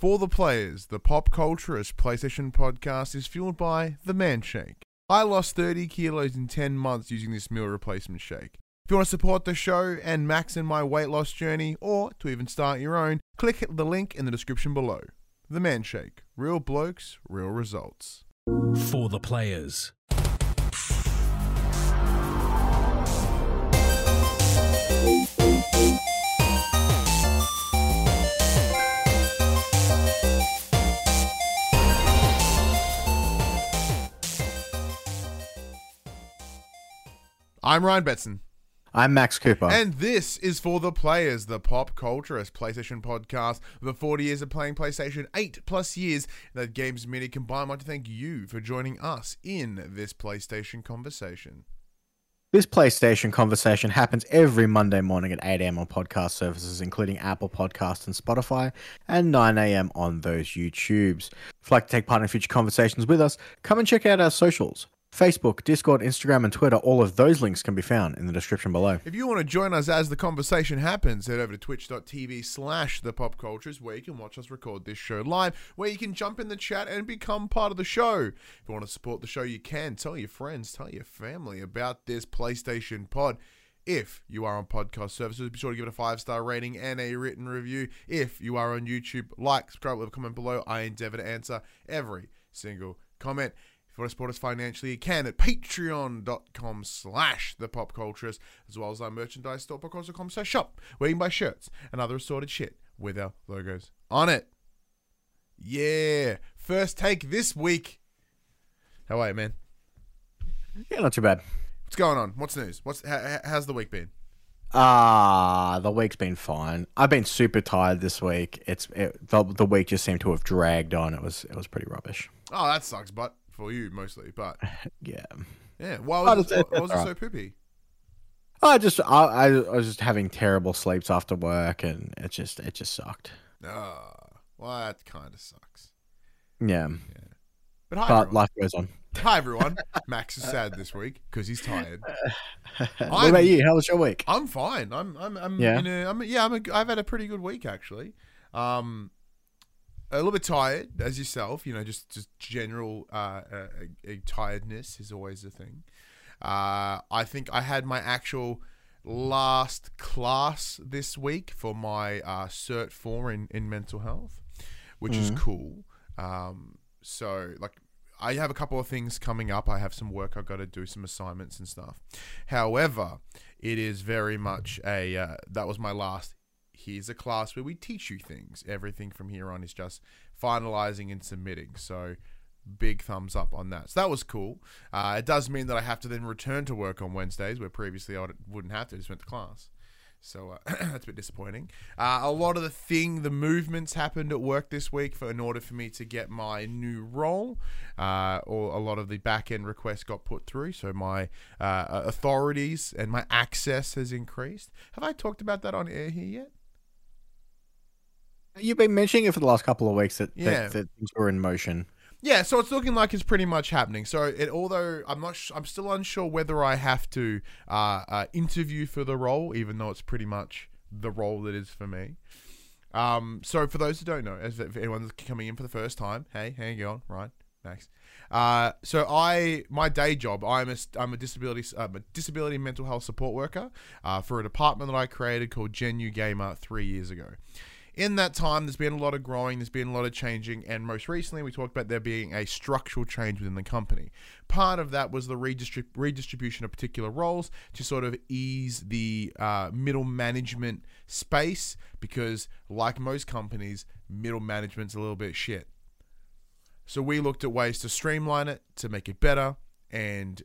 For the players, the pop culturist PlayStation podcast is fueled by the Man Shake. I lost 30 kilos in 10 months using this meal replacement shake. If you want to support the show and max in my weight loss journey, or to even start your own, click the link in the description below. The Man Shake. Real blokes, real results. For the players. I'm Ryan Betson. I'm Max Cooper. And this is for the players, the pop culturist PlayStation podcast. The 40 years of playing PlayStation, eight plus years that games media combined. I want to thank you for joining us in this PlayStation conversation. this PlayStation conversation happens every Monday morning at 8 a.m. on podcast services, including Apple Podcasts and Spotify, and 9 a.m. on those YouTubes. If you'd like to take part in future conversations with us, come and check out our socials. Facebook, Discord, Instagram, and Twitter. All of those links can be found in the description below. If you want to join us as the conversation happens, head over to twitch.tv slash the pop cultures where you can watch us record this show live, where you can jump in the chat and become part of the show. If you want to support the show, you can. Tell your friends, tell your family about this PlayStation pod. If you are on podcast services, be sure to give it a five star rating and a written review. If you are on YouTube, like, subscribe, leave a comment below. I endeavor to answer every single comment. If you want to support us financially, you can at patreon.com slash the pop culturist, as well as our merchandise store, popculture.com slash shop, where you can buy shirts and other assorted shit with our logos on it. Yeah. First take this week. How are you, man? Yeah, not too bad. What's going on? What's news? What's how, how's the week been? Ah, the week's been fine. I've been super tired this week. It's it, the the week just seemed to have dragged on. It was it was pretty rubbish. Oh, that sucks, but for you mostly. But Yeah. yeah, why Oh, was it, why was it so poopy? I just I, I was just having terrible sleeps after work, and it just it just sucked. Ah, well, that kind of sucks. Yeah, But hi, but life goes on. Hi everyone. Max is sad this week because he's tired. what about you? How was your week? I'm fine. I'm I'm I'm Yeah? in a, I'm yeah, I'm a, I've had a pretty good week actually. Um a little bit tired as yourself, you know, just just general uh, uh, uh, tiredness is always a thing. Uh I think I had my actual last class this week for my uh, cert 4 in in mental health, which is cool. Um so like I have a couple of things coming up. I have some work I've got to do, some assignments and stuff. However, it is very much a uh, that was my last. Here's a class where we teach you things. Everything from here on is just finalizing and submitting. So, big thumbs up on that. So that was cool. Uh, it does mean that I have to then return to work on Wednesdays, where previously I would- wouldn't have to. Just went to class. So uh, that's a bit disappointing. Uh, a lot of the thing, the movements happened at work this week for in order for me to get my new role. Uh, or a lot of the back end requests got put through, so my uh, authorities and my access has increased. Have I talked about that on air here yet? You've been mentioning it for the last couple of weeks that, Yeah. that, that things were in motion. Yeah, so it's looking like it's pretty much happening. So, it, although I'm not, sh- I'm still unsure whether I have to uh, uh, interview for the role, even though it's pretty much the role that is for me. Um, so, for those who don't know, as if anyone's coming in for the first time, hey, hang on, right, Ryan, Max? Uh, so I, my day job, I'm a, I'm a disability, I'm a disability mental health support worker uh, for a department that I created called Genu Gamer three years ago in that time, there's been a lot of growing, there's been a lot of changing, and most recently, we talked about there being a structural change within the company. Part of that was the redistrib- redistribution of particular roles to sort of ease the uh, middle management space, because, like most companies, middle management's a little bit shit. So we looked at ways to streamline it, to make it better, and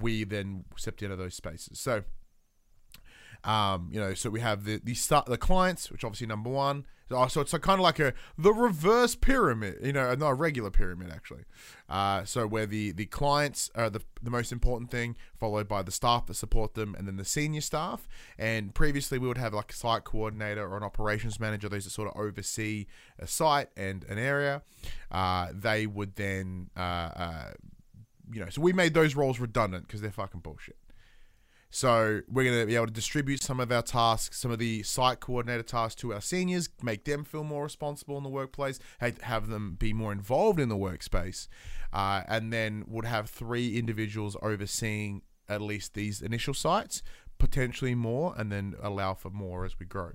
we then stepped into those spaces. So um, you know, so we have the the start the clients, which obviously number one. Oh, so it's kind of like a the reverse pyramid, you know, not a regular pyramid actually. Uh, so where the the clients are the the most important thing, followed by the staff that support them, and then the senior staff. And previously we would have like a site coordinator or an operations manager, those that sort of oversee a site and an area. Uh, they would then, uh, uh, you know, so we made those roles redundant because they're fucking bullshit. So we're going to be able to distribute some of our tasks, some of the site coordinator tasks to our seniors, make them feel more responsible in the workplace, have them be more involved in the workspace, uh, and then would have three individuals overseeing at least these initial sites, potentially more, and then allow for more as we grow.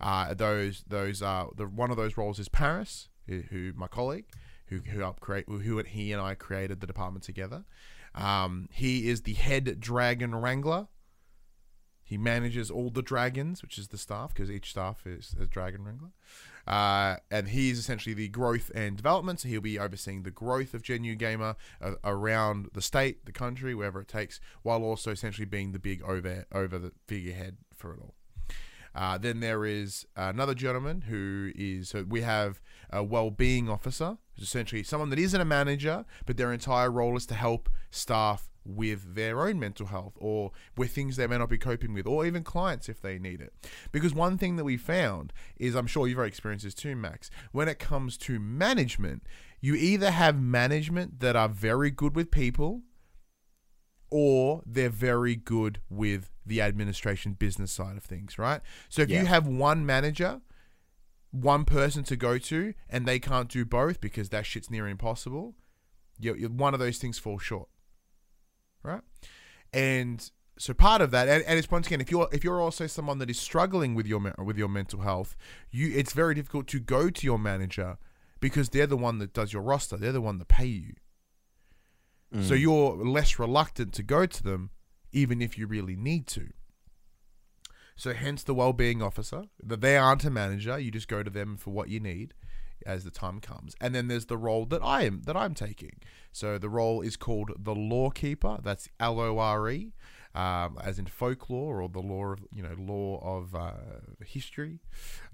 Uh, those those are the one of those roles is Paris, who, my colleague, who who helped create, who he and I created the department together. Um, he is the head dragon wrangler. He manages all the dragons, which is the staff, because each staff is a dragon wrangler. Uh, and he's essentially the growth and development. So he'll be overseeing the growth of Genu Gamer uh, around the state, the country, wherever it takes, while also essentially being the big over over the figurehead for it all. Uh, then there is another gentleman who is so we have a well-being officer, who's essentially someone that isn't a manager, but their entire role is to help staff with their own mental health or with things they may not be coping with, or even clients if they need it. Because one thing that we found is, I'm sure you've experienced this too, Max. When it comes to management, you either have management that are very good with people or they're very good with the administration business side of things, right? So if Yeah. you have one manager, one person to go to, and they can't do both because that shit's near impossible, you, one of those things falls short, right? And so part of that, and, and it's once again, if you're if you're also someone that is struggling with your with your mental health, you it's very difficult to go to your manager because they're the one that does your roster, they're the one that pay you. So mm. you're less reluctant to go to them, even if you really need to. So hence the well-being officer. That they aren't a manager. You just go to them for what you need as the time comes. And then there's the role that I am that I'm taking. So the role is called the lore keeper. That's L O R E, um, as in folklore or the law of you know law of uh, history.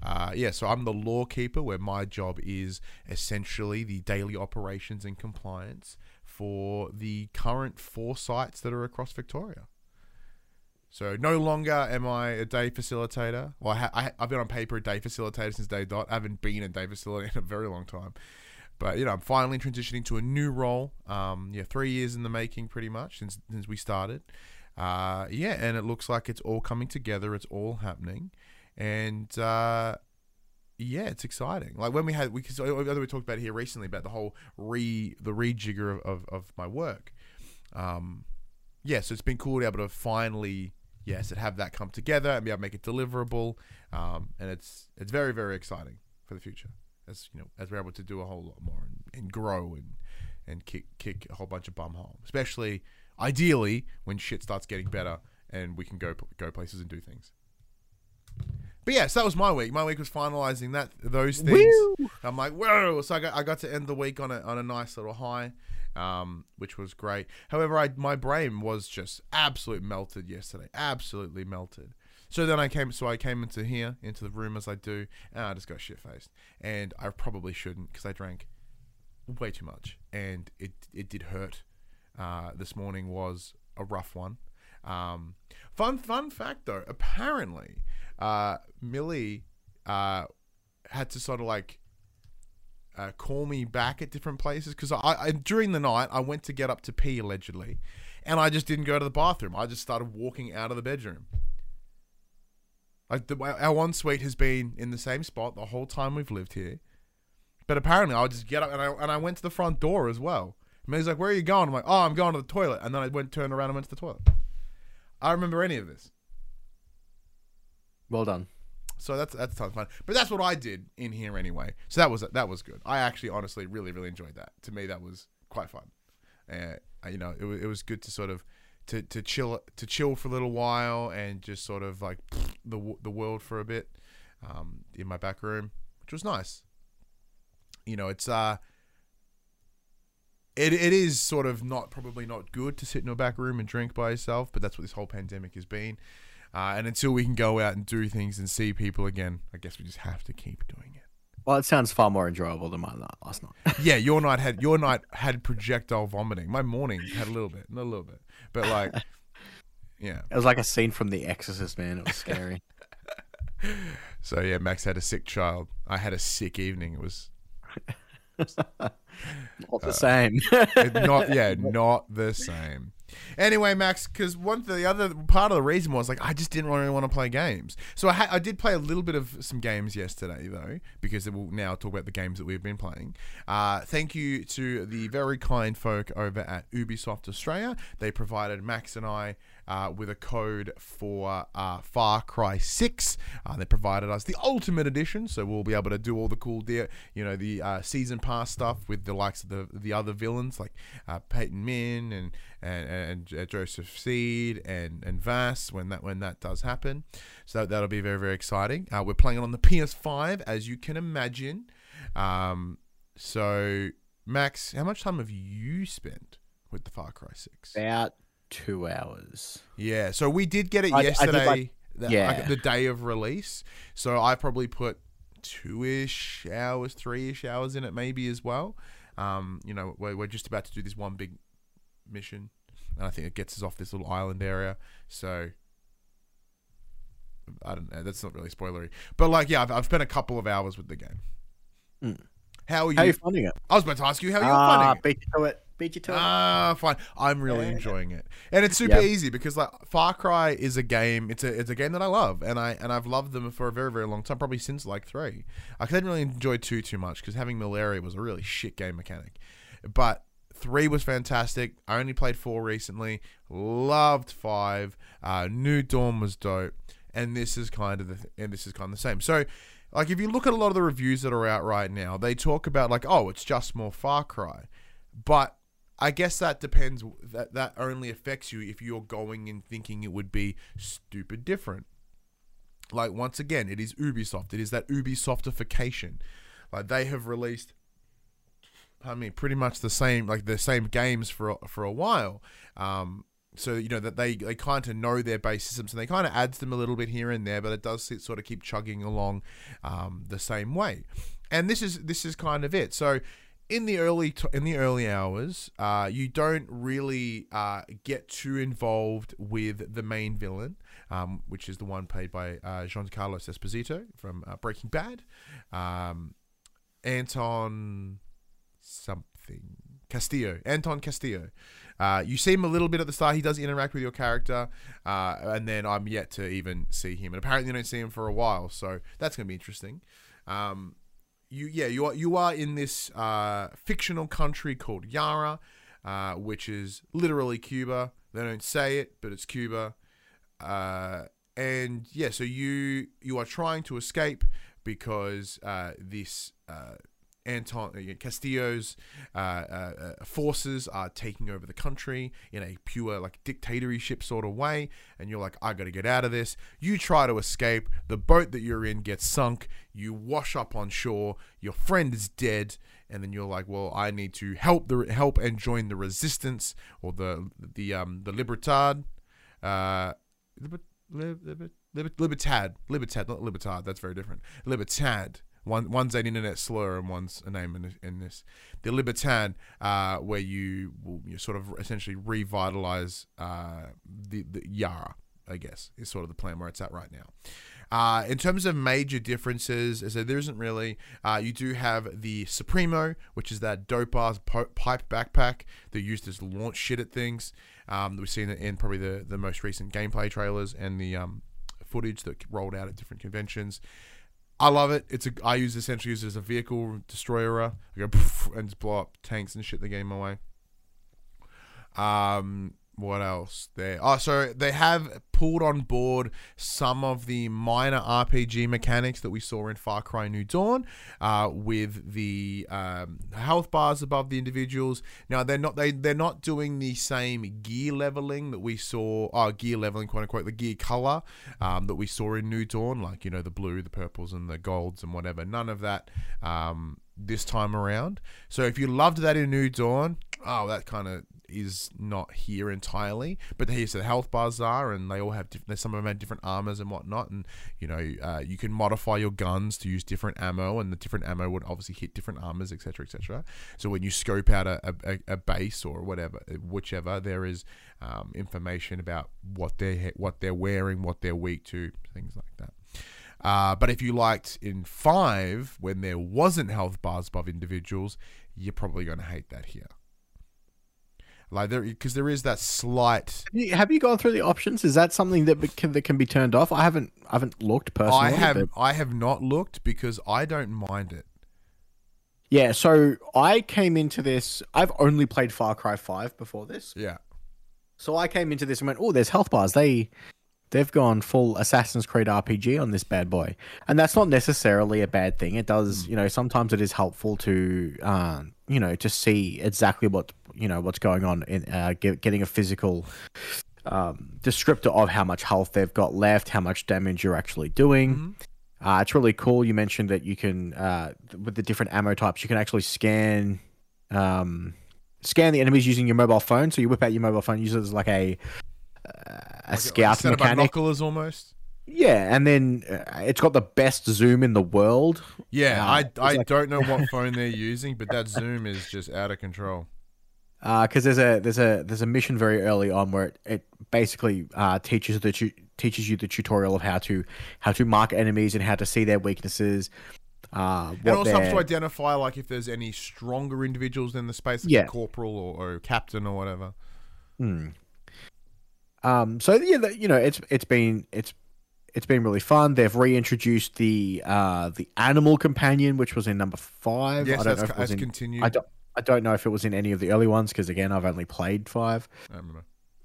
Uh, yeah. So I'm the lore keeper, where my job is essentially the daily operations and compliance for the current four sites that are across Victoria. So no longer am I a day facilitator. Well, I ha- I, I've been on paper a day facilitator since day dot. I haven't been a day facilitator in a very long time. But you know, I'm finally transitioning to a new role. Um, yeah, three years in the making, pretty much since since we started. Uh, yeah, and it looks like it's all coming together. It's all happening, and uh, yeah, it's exciting. Like when we had, we, cause we talked about here recently about the whole re the rejigger of, of, of my work. Um, yeah, so it's been cool to be able to finally, yes, it have that come together and be able to make it deliverable. Um, and it's it's very very exciting for the future as you know as we're able to do a whole lot more and, and grow and and kick kick a whole bunch of bum hole, especially ideally when shit starts getting better and we can go go places and do things. But yes, that was my week. My week was finalizing that those things. I'm like, whoa! So I got, I got to end the week on a on a nice little high, um, which was great. However, I my brain was just absolutely melted yesterday, absolutely melted. So then I came, so I came into here, into the room as I do, and I just got shit faced. And I probably shouldn't because I drank way too much, and it it did hurt. Uh, this morning was a rough one. Um, fun fun fact though, apparently, uh, Millie uh, had to sort of like uh, call me back at different places because I, I during the night I went to get up to pee allegedly, and I just didn't go to the bathroom. I just started walking out of the bedroom. Like the, our ensuite has been in the same spot the whole time we've lived here, but apparently I would just get up and I and I went to the front door as well. And he's like, "Where are you going?" I'm like, "Oh, I'm going to the toilet," and then I went turned around and went to the toilet. I remember any of this. Well done. So that's that's tons of fun. But that's what I did in here anyway. So that was that was good. I actually honestly really really enjoyed that. To me that was quite fun. Uh, you know, it it was good to sort of to, to chill to chill for a little while and just sort of like the the world for a bit um, in my back room, which was nice. You know, it's uh it, it is sort of not probably not good to sit in a back room and drink by yourself, but that's what this whole pandemic has been. Uh, and until we can go out and do things and see people again, I guess we just have to keep doing it. Well, it sounds far more enjoyable than my night last night. Yeah, your night had your night had projectile vomiting. My morning had a little bit, not a little bit, but like, yeah. It was like a scene from The Exorcist, man. It was scary. So yeah, Max had a sick child. I had a sick evening. It was Not the same. not yeah, not the same. Anyway, Max, because one the other part of the reason was like I just didn't really want to play games. So I, ha- I did play a little bit of some games yesterday though, because we'll now talk about the games that we've been playing. Uh, thank you to the very kind folk over at Ubisoft Australia. They provided Max and I uh, with a code for uh, Far Cry Six. Uh, they provided us the Ultimate Edition, so we'll be able to do all the cool, de- you know, the uh, season pass stuff with the likes of the the other villains like uh, Pagan Min and and, and Joseph Seed and and Vaas when that when that does happen. So that'll be very very exciting. Uh, we're playing it on the PS5, as you can imagine. Um, so Max, how much time have you spent with the Far Cry Six? About two hours. Yeah, so we did get it I- I yesterday, like- the, yeah. like, the day of release. So I probably put two ish hours, three ish hours in it, maybe as well. Um, you know, we're, we're just about to do this one big mission, and I think it gets us off this little island area. So I don't know. That's not really spoilery, but like, yeah, I've, I've spent a couple of hours with the game. Mm. How are you? How are you finding it? I was about to ask you how you're Ah, finding it. beat you to it. Beat you to it. Ah, fine. I'm really Yeah. enjoying it, and it's super Yep. easy because like Far Cry is a game. It's a it's a game that I love, and I and I've loved them for a very very long time, probably since like three. I didn't really enjoy two too much because having malaria was a really shit game mechanic, but three was fantastic. I only played four recently. Loved five. Uh, New Dawn was dope, and this is kind of the th- and this is kind of the same. So. Like if you look at a lot of the reviews that are out right now, they talk about like, oh, it's just more Far Cry, but I guess that depends. That that only affects you if you're going and thinking it would be stupid different. Like once again, it is Ubisoft. It is that Ubisoftification. Like they have released, I mean, pretty much the same like the same games for for a while. Um, so you know that they they kind of know their base systems and they kind of adds them a little bit here and there, but it does sort of keep chugging along um, the same way. And this is this is kind of it. So in the early t- in the early hours, uh, you don't really uh, get too involved with the main villain, um, which is the one played by uh, Giancarlo Esposito from uh, Breaking Bad, um, Anton something Castillo, Anton Castillo. Uh, you see him a little bit at the start. He does interact with your character, uh, and then I'm yet to even see him. And apparently, you don't see him for a while, so that's going to be interesting. Um, you yeah you are you are in this uh, fictional country called Yara, uh, which is literally Cuba. They don't say it, but it's Cuba. Uh, and yeah, so you you are trying to escape because uh, this uh, Anton uh, Castillo's uh, uh, uh, forces are taking over the country in a pure like dictatorship sort of way, and you're like, I got to get out of this. You try to escape. The boat that you're in gets sunk. You wash up on shore. Your friend is dead, and then you're like, well, I need to help the help and join the resistance or the the um the Libertad. Uh, Liber, Lib, Liber, Liber, Libertad, Libertad, not Libertad. That's very different. Libertad. One, one's an internet slur and one's a name in, in this. The Libertan, uh, where you will you sort of essentially revitalize uh, the, the Yara, I guess, is sort of the plan where it's at right now. Uh, in terms of major differences, so there isn't really. Uh, you do have the Supremo, which is that dope ass pipe backpack that used use to launch shit at things. Um, we've seen it in probably the, the most recent gameplay trailers and the um, footage that rolled out at different conventions. I love it. It's a I use essentially use it as a vehicle destroyer. I go and just blow up tanks and shit that game my way. Um, what else there? Oh, so they have pulled on board some of the minor RPG mechanics that we saw in Far Cry New Dawn, uh, with the um, health bars above the individuals. Now they're not they they're not doing the same gear leveling that we saw. Oh, gear leveling, quote unquote, the gear color um, that we saw in New Dawn, like you know the blue, the purples, and the golds and whatever. None of that. Um, this time around. So if you loved that in New Dawn, oh, that kind of is not here entirely. But here's the health bars are, and they all have different. Some of them have different armors and whatnot, and you know uh, you can modify your guns to use different ammo, and the different ammo would obviously hit different armors, etc., etc. So when you scope out a, a, a base or whatever, whichever, there is um, information about what they're what they're wearing, what they're weak to, things like that. Uh, but if you liked in five, when there wasn't health bars above individuals, you're probably going to hate that here. Like there, because there is that slight. Have you- Have you gone through the options? Is that something that can, that can be turned off? I haven't I haven't looked personally. I have but- I have not looked because I don't mind it. Yeah, so I came into this. I've only played Far Cry Five before this, Yeah. so I came into this and went, "Oh, there's health bars." They they've gone full Assassin's Creed RPG on this bad boy, and that's not necessarily a bad thing. It does, you know, sometimes it is helpful to, um, you know, to see exactly what you know what's going on in uh, get, getting a physical um, descriptor of how much health they've got left, how much damage you're actually doing. Mhm. Uh, it's really cool. You mentioned that you can, uh, with the different ammo types, you can actually scan, um, scan the enemies using your mobile phone. So you whip out your mobile phone, use it as like a uh, a Like scout of mechanic. binoculars almost. Yeah, and then uh, it's got the best zoom in the world. Yeah, Uh, I I like- don't know what phone they're using, but that zoom is just out of control. because there's a there's a there's a mission very early on where it, it basically uh, teaches the tu- teaches you the tutorial of how to how to mark enemies and how to see their weaknesses. Uh, what also helps to identify like if there's any stronger individuals in the space, like Yeah. corporal or, or captain or whatever. Hmm. Um. So yeah, you know, it's it's been it's it's been really fun. They've reintroduced the uh the animal companion, which was in number five. Yes, I don't that's, know if it was that's in, continued. I don't I don't know if it was in any of the early ones because again, I've only played five. I don't.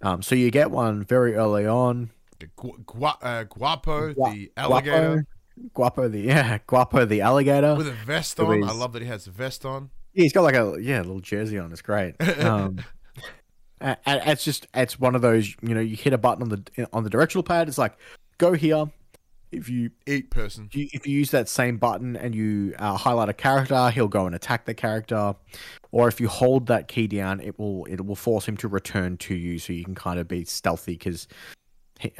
Um. So you get one very early on. Gu- Gua- uh, Guapo, Gua- the alligator Guapo, the yeah, Guapo the alligator. with a vest on. I love that he has a vest on. Yeah, he's got like a yeah little jersey on. It's great. Um, and it's just it's one of those you know you hit a button on the on the directional pad. It's like go here. If you Eat person. if you, if you use that same button and you uh, highlight a character, he'll go and attack the character. Or if you hold that key down, it will it will force him to return to you, so you can kind of be stealthy. Because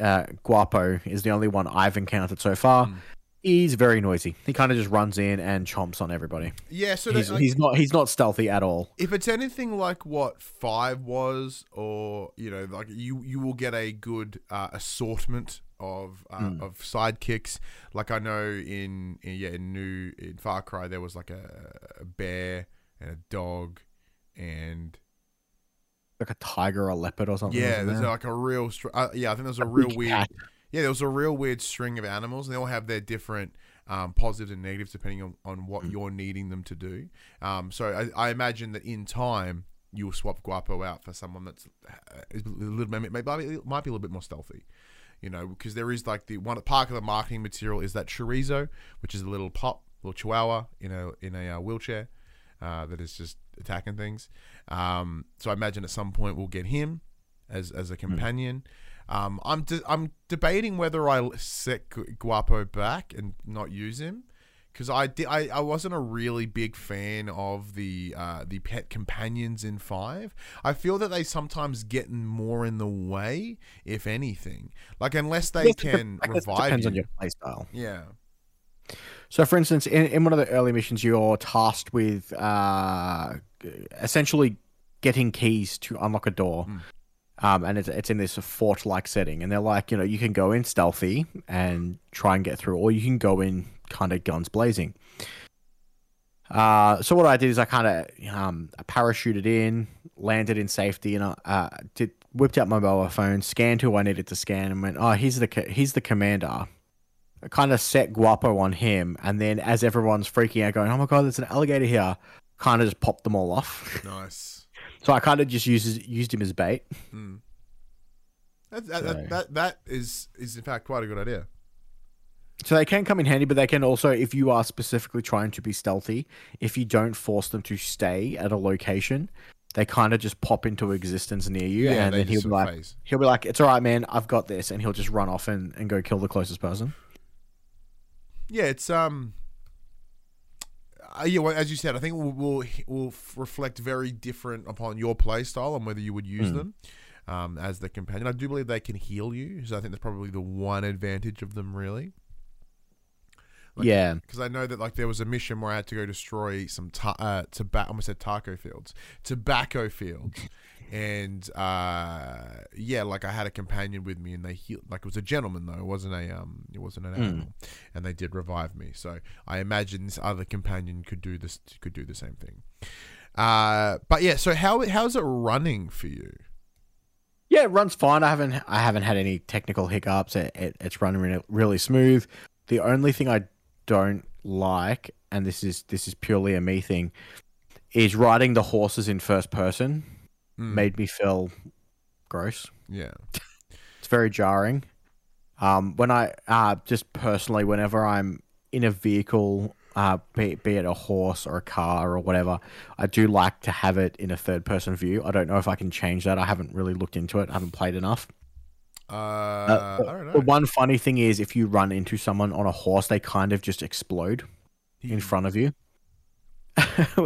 uh, Guapo is the only one I've encountered so far. Hmm. He's very noisy. He kind of just runs in and chomps on everybody. Yeah, so He's, like, he's not he's not stealthy at all. if it's anything like what five was, or you know, like you you will get a good uh, assortment of uh, Mm. of sidekicks. Like I know in, in yeah in new in Far Cry there was like a, a bear and a dog, and Like a tiger or a leopard or something. yeah, there's there? like a real str- uh, yeah I think there's a, A real weird cat. Yeah there was a real weird string of animals, and they all have their different. Um, positives and negatives depending on, on what Mm. you're needing them to do. Um, so I, I imagine that in time you'll swap Guapo out for someone that's uh, a little maybe might be, might be a little bit more stealthy. You know, because there is like the one part of the marketing material is that chorizo, which is a little pop, little chihuahua in a in a uh, wheelchair uh, that is just attacking things. Um, so I imagine at some point we'll get him as as a companion. Um, I'm de- I'm debating whether I set Gu- Guapo back and not use him because I, di- I I wasn't a really big fan of the uh, the pet companions in five. I feel that they sometimes get more in the way, if anything. Like unless they I guess it can dep- I guess it revive depends you. on your playstyle. Yeah. So, for instance, in, in one of the early missions, you're tasked with uh, essentially getting keys to unlock a door. Mm. Um, and it's, it's in this fort like setting. And they're like, you know, you can go in stealthy and try and get through, or you can go in kind of guns blazing. Uh, so, what I did is I kind of um, parachuted in, landed in safety, and I uh, did, whipped out my mobile phone, scanned who I needed to scan, and went, oh, he's the, co- he's the commander. I kind of set Guapo on him, and then as everyone's freaking out, going, "Oh my god, there's an alligator here," kind of just popped them all off. Nice. So I kind of just used used him as bait. Mm. That, that, So- that, that that is is in fact quite a good idea. So they can come in handy, but they can also, if you are specifically trying to be stealthy, if you don't force them to stay at a location, they kind of just pop into existence near you, and then he'll be like, phase. he'll be like, "It's all right, man, I've got this," and he'll just run off and, and go kill the closest person. Yeah, it's um. Uh, yeah, well, as you said, I think will will will reflect very different upon your play style and whether you would use Mm. them um, as the companion. I do believe they can heal you, so I think that's probably the one advantage of them, really. Like- yeah, Because I know that like there was a mission where I had to go destroy some ta- uh, tobacco. I almost said taco fields, tobacco fields, and uh, yeah, like I had a companion with me, and they healed. Like it was a gentleman though, it wasn't a um, it wasn't an Hmm. animal, and they did revive me. So I imagine this other companion could do this, could do the same thing. Uh, but yeah, so how how's it running for you? Yeah, it runs fine. I haven't I haven't had any technical hiccups. It, it, it's running really smooth. The only thing I don't like, and this is this is purely a me thing, is riding the horses in first person. Mm, Made me feel gross. yeah. It's very jarring. Um, when I uh, just personally, whenever I'm in a vehicle, uh, be, be it a horse or a car or whatever, I do like to have it in a third person view. I don't know if I can change that. I haven't really looked into it. I haven't played enough. Uh, Uh, The one funny thing is, if you run into someone on a horse, they kind of just explode in front of you,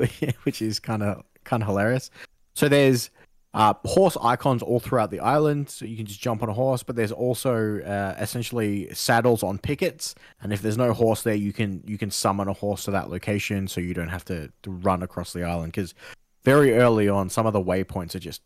which is kind of kind of hilarious. So there's uh, horse icons all throughout the island, so you can just jump on a horse. But there's also uh, essentially saddles on pickets, and if there's no horse there, you can you can summon a horse to that location, so you don't have to, to run across the island. Because very early on, some of the waypoints are just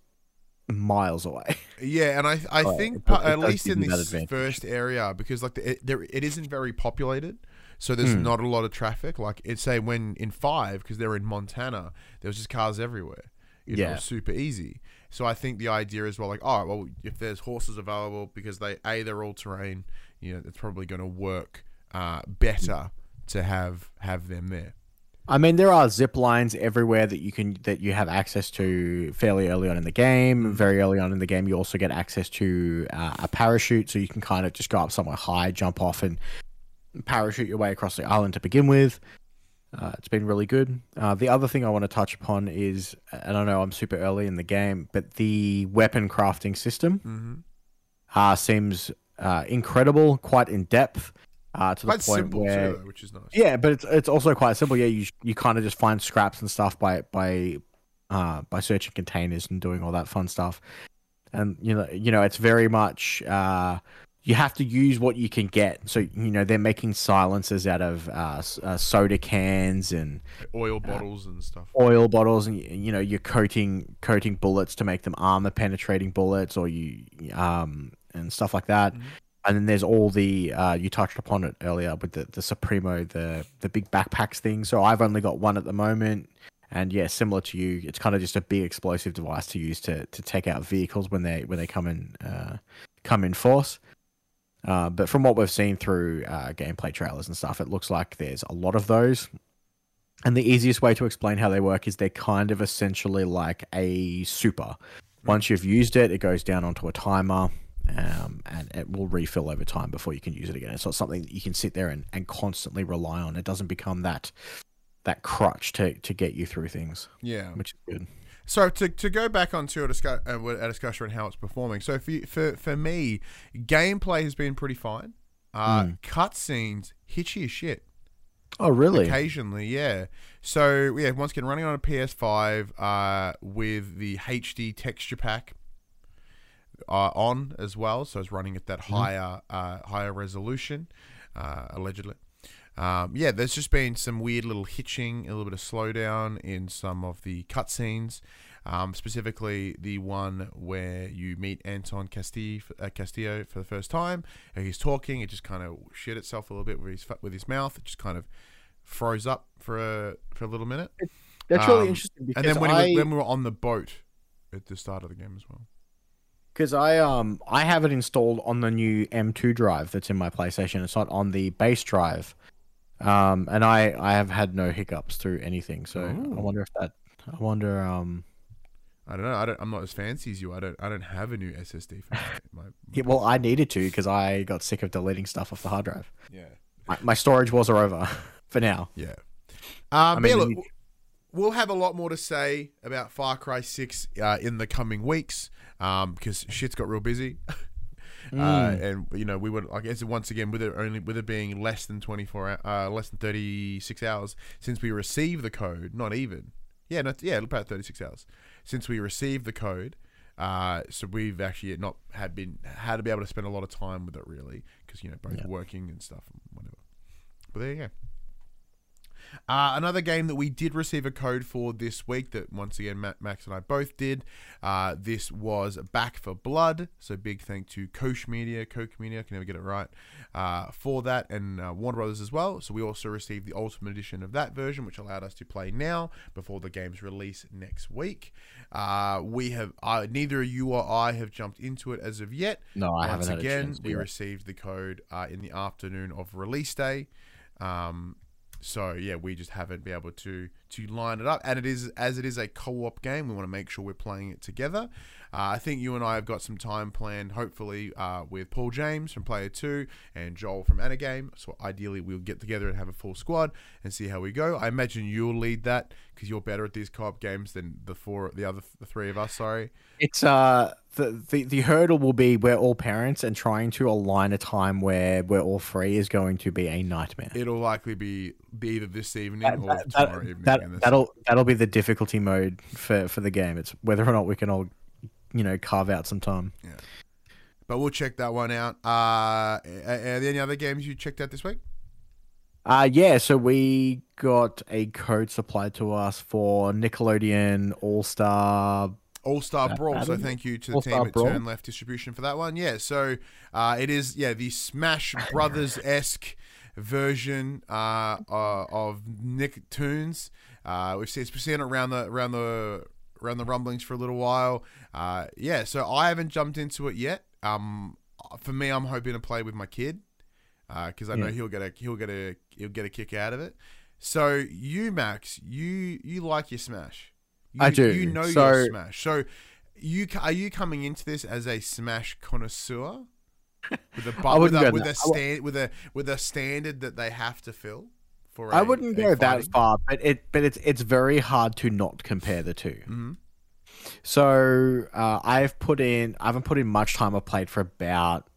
miles away. Yeah, and I I Oh, think it it at does least in this first area because like the, it, there it isn't very populated, so there's Hmm. not a lot of traffic. Like it's say when in five because they're in Montana, there was just cars everywhere. You know, Yeah. was super easy. So I think the idea is well, like, oh, well, if there's horses available because they a they're all terrain, you know, it's probably going to work uh, better to have have them there. I mean, there are zip lines everywhere that you can that you have access to fairly early on in the game. Very early on in the game, you also get access to uh, a parachute, so you can kind of just go up somewhere high, jump off, and parachute your way across the island to begin with. Uh, it's been really good. Uh, the other thing I want to touch upon is, and I know I'm super early in the game, but the weapon crafting system Mm-hmm. uh, seems uh, incredible, quite in depth, uh, to the point simple where too, though, which is nice. yeah, but it's it's also quite simple. Yeah, you you kind of just find scraps and stuff by by uh by searching containers and doing all that fun stuff. And you know, you know, it's very much uh you have to use what you can get. So you know, they're making silencers out of uh, uh soda cans and Oil bottles and stuff. oil bottles, and you know, you're coating coating bullets to make them armor penetrating bullets, or you um and stuff like that. Mhm. And then there's all the uh, you touched upon it earlier with the the Supremo, the the big backpacks thing. So I've only got one at the moment, and yeah, similar to you, it's kind of just a big explosive device to use to to take out vehicles when they when they come in uh, come in force. Uh, but from what we've seen through uh, gameplay trailers and stuff, it looks like there's a lot of those. And the easiest way to explain how they work is they're kind of essentially like a super. Once you've used it, it goes down onto a timer, um, and it will refill over time before you can use it again. It's not something that you can sit there and, and constantly rely on. It doesn't become that that crutch to, to get you through things, Yeah. which is good. So to, to go back onto a, discuss, uh, a discussion on how it's performing. So for, you- for for me, gameplay has been pretty fine. Uh, Mm. Cutscenes hitchy as shit Oh, really? occasionally. Yeah. So yeah, once again, running on a PS5 uh, with the HD texture pack uh, on as well. So it's running at that higher uh, higher resolution, uh, allegedly. Um, yeah, there's just been some weird little hitching, a little bit of slowdown in some of the cutscenes. Um, specifically, the one where you meet Anton Castillo, uh, Castillo for the first time. and He's talking. It just kind of shit itself a little bit with his with his mouth. It just kind of froze up for a for a little minute. That's really Um, interesting because And then when, I, he when we were on the boat at the start of the game as well. Because I um I have it installed on the new M2 drive that's in my PlayStation. It's not on the base drive, um, and I I have had no hiccups through anything. So Ooh. I wonder if that I wonder um I don't know. I don't, I'm not as fancy as you. I don't. I don't have a new SSD for my. my yeah, well I needed to because I got sick of deleting stuff off the hard drive. yeah. My, my storage wars are over for now. Yeah. Um, but mean, yeah, look, we'll have a lot more to say about Far Cry 6 uh, in the coming weeks um, because shit's got real busy. Uh, Mm. and you know we would I guess once again with it only with it being less than 24 hou- uh, less than 36 hours since we received the code not even yeah not, yeah about 36 hours since we received the code uh, so we've actually not had been had to be able to spend a lot of time with it really because you know both Yeah. working and stuff and whatever but there you go Uh, another game that we did receive a code for this week that once again Ma- Max and I both did. Uh, this was Back 4 Blood. So big thank to Koch Media, Koch Media, I can never get it right, uh, for that, and uh, Warner Brothers as well. So we also received the Ultimate Edition of that version, which allowed us to play now before the game's release next week. Uh, we have uh, neither you or I have jumped into it as of yet. No, I Once haven't again, we yet. received the code uh, in the afternoon of release day. Um, so yeah, we just haven't been able to to line it up, and it is as it is a co-op game. We want to make sure we're playing it together. Uh, I think you and I have got some time planned, hopefully, uh, with Paul James from Player Two and Joel from Anagame. So ideally, we'll get together and have a full squad and see how we go. I imagine you'll lead that because you're better at these co-op games than the four, the other, the three of us. Sorry. It's uh the, the the hurdle will be we're all parents and trying to align a time where we're all free is going to be a nightmare. It'll likely be, be either this evening That, or that, tomorrow that, evening. that, this- that'll that'll be the difficulty mode for for the game. It's whether or not we can all you know carve out some time. Yeah. But we'll check that one out. Uh, are are there any other games you checked out this week? Uh yeah, so we got a code supplied to us for Nickelodeon All Star. All Star Brawl. So thank you to the All-Star team at Brawl? Turn Left Distribution for that one. Yeah. So uh, it is yeah the Smash Brothers esque version uh, uh, of Nicktoons. Uh, we've seen, we've seen it around the around the around the rumblings for a little while. Uh, yeah. So I haven't jumped into it yet. Um, for me, I'm hoping to play with my kid because I know Yeah. he'll get a he'll get a he'll get a kick out of it. So you, Max, you you like your Smash. You, I do. You know So- your Smash. So you are you coming into this as a Smash connoisseur with a with a, with a stand with a with a standard that they have to fill for. I I wouldn't go that far, but it but it's it's very hard to not compare the 2 hmm So uh, I've put in I haven't put in much time. I played for about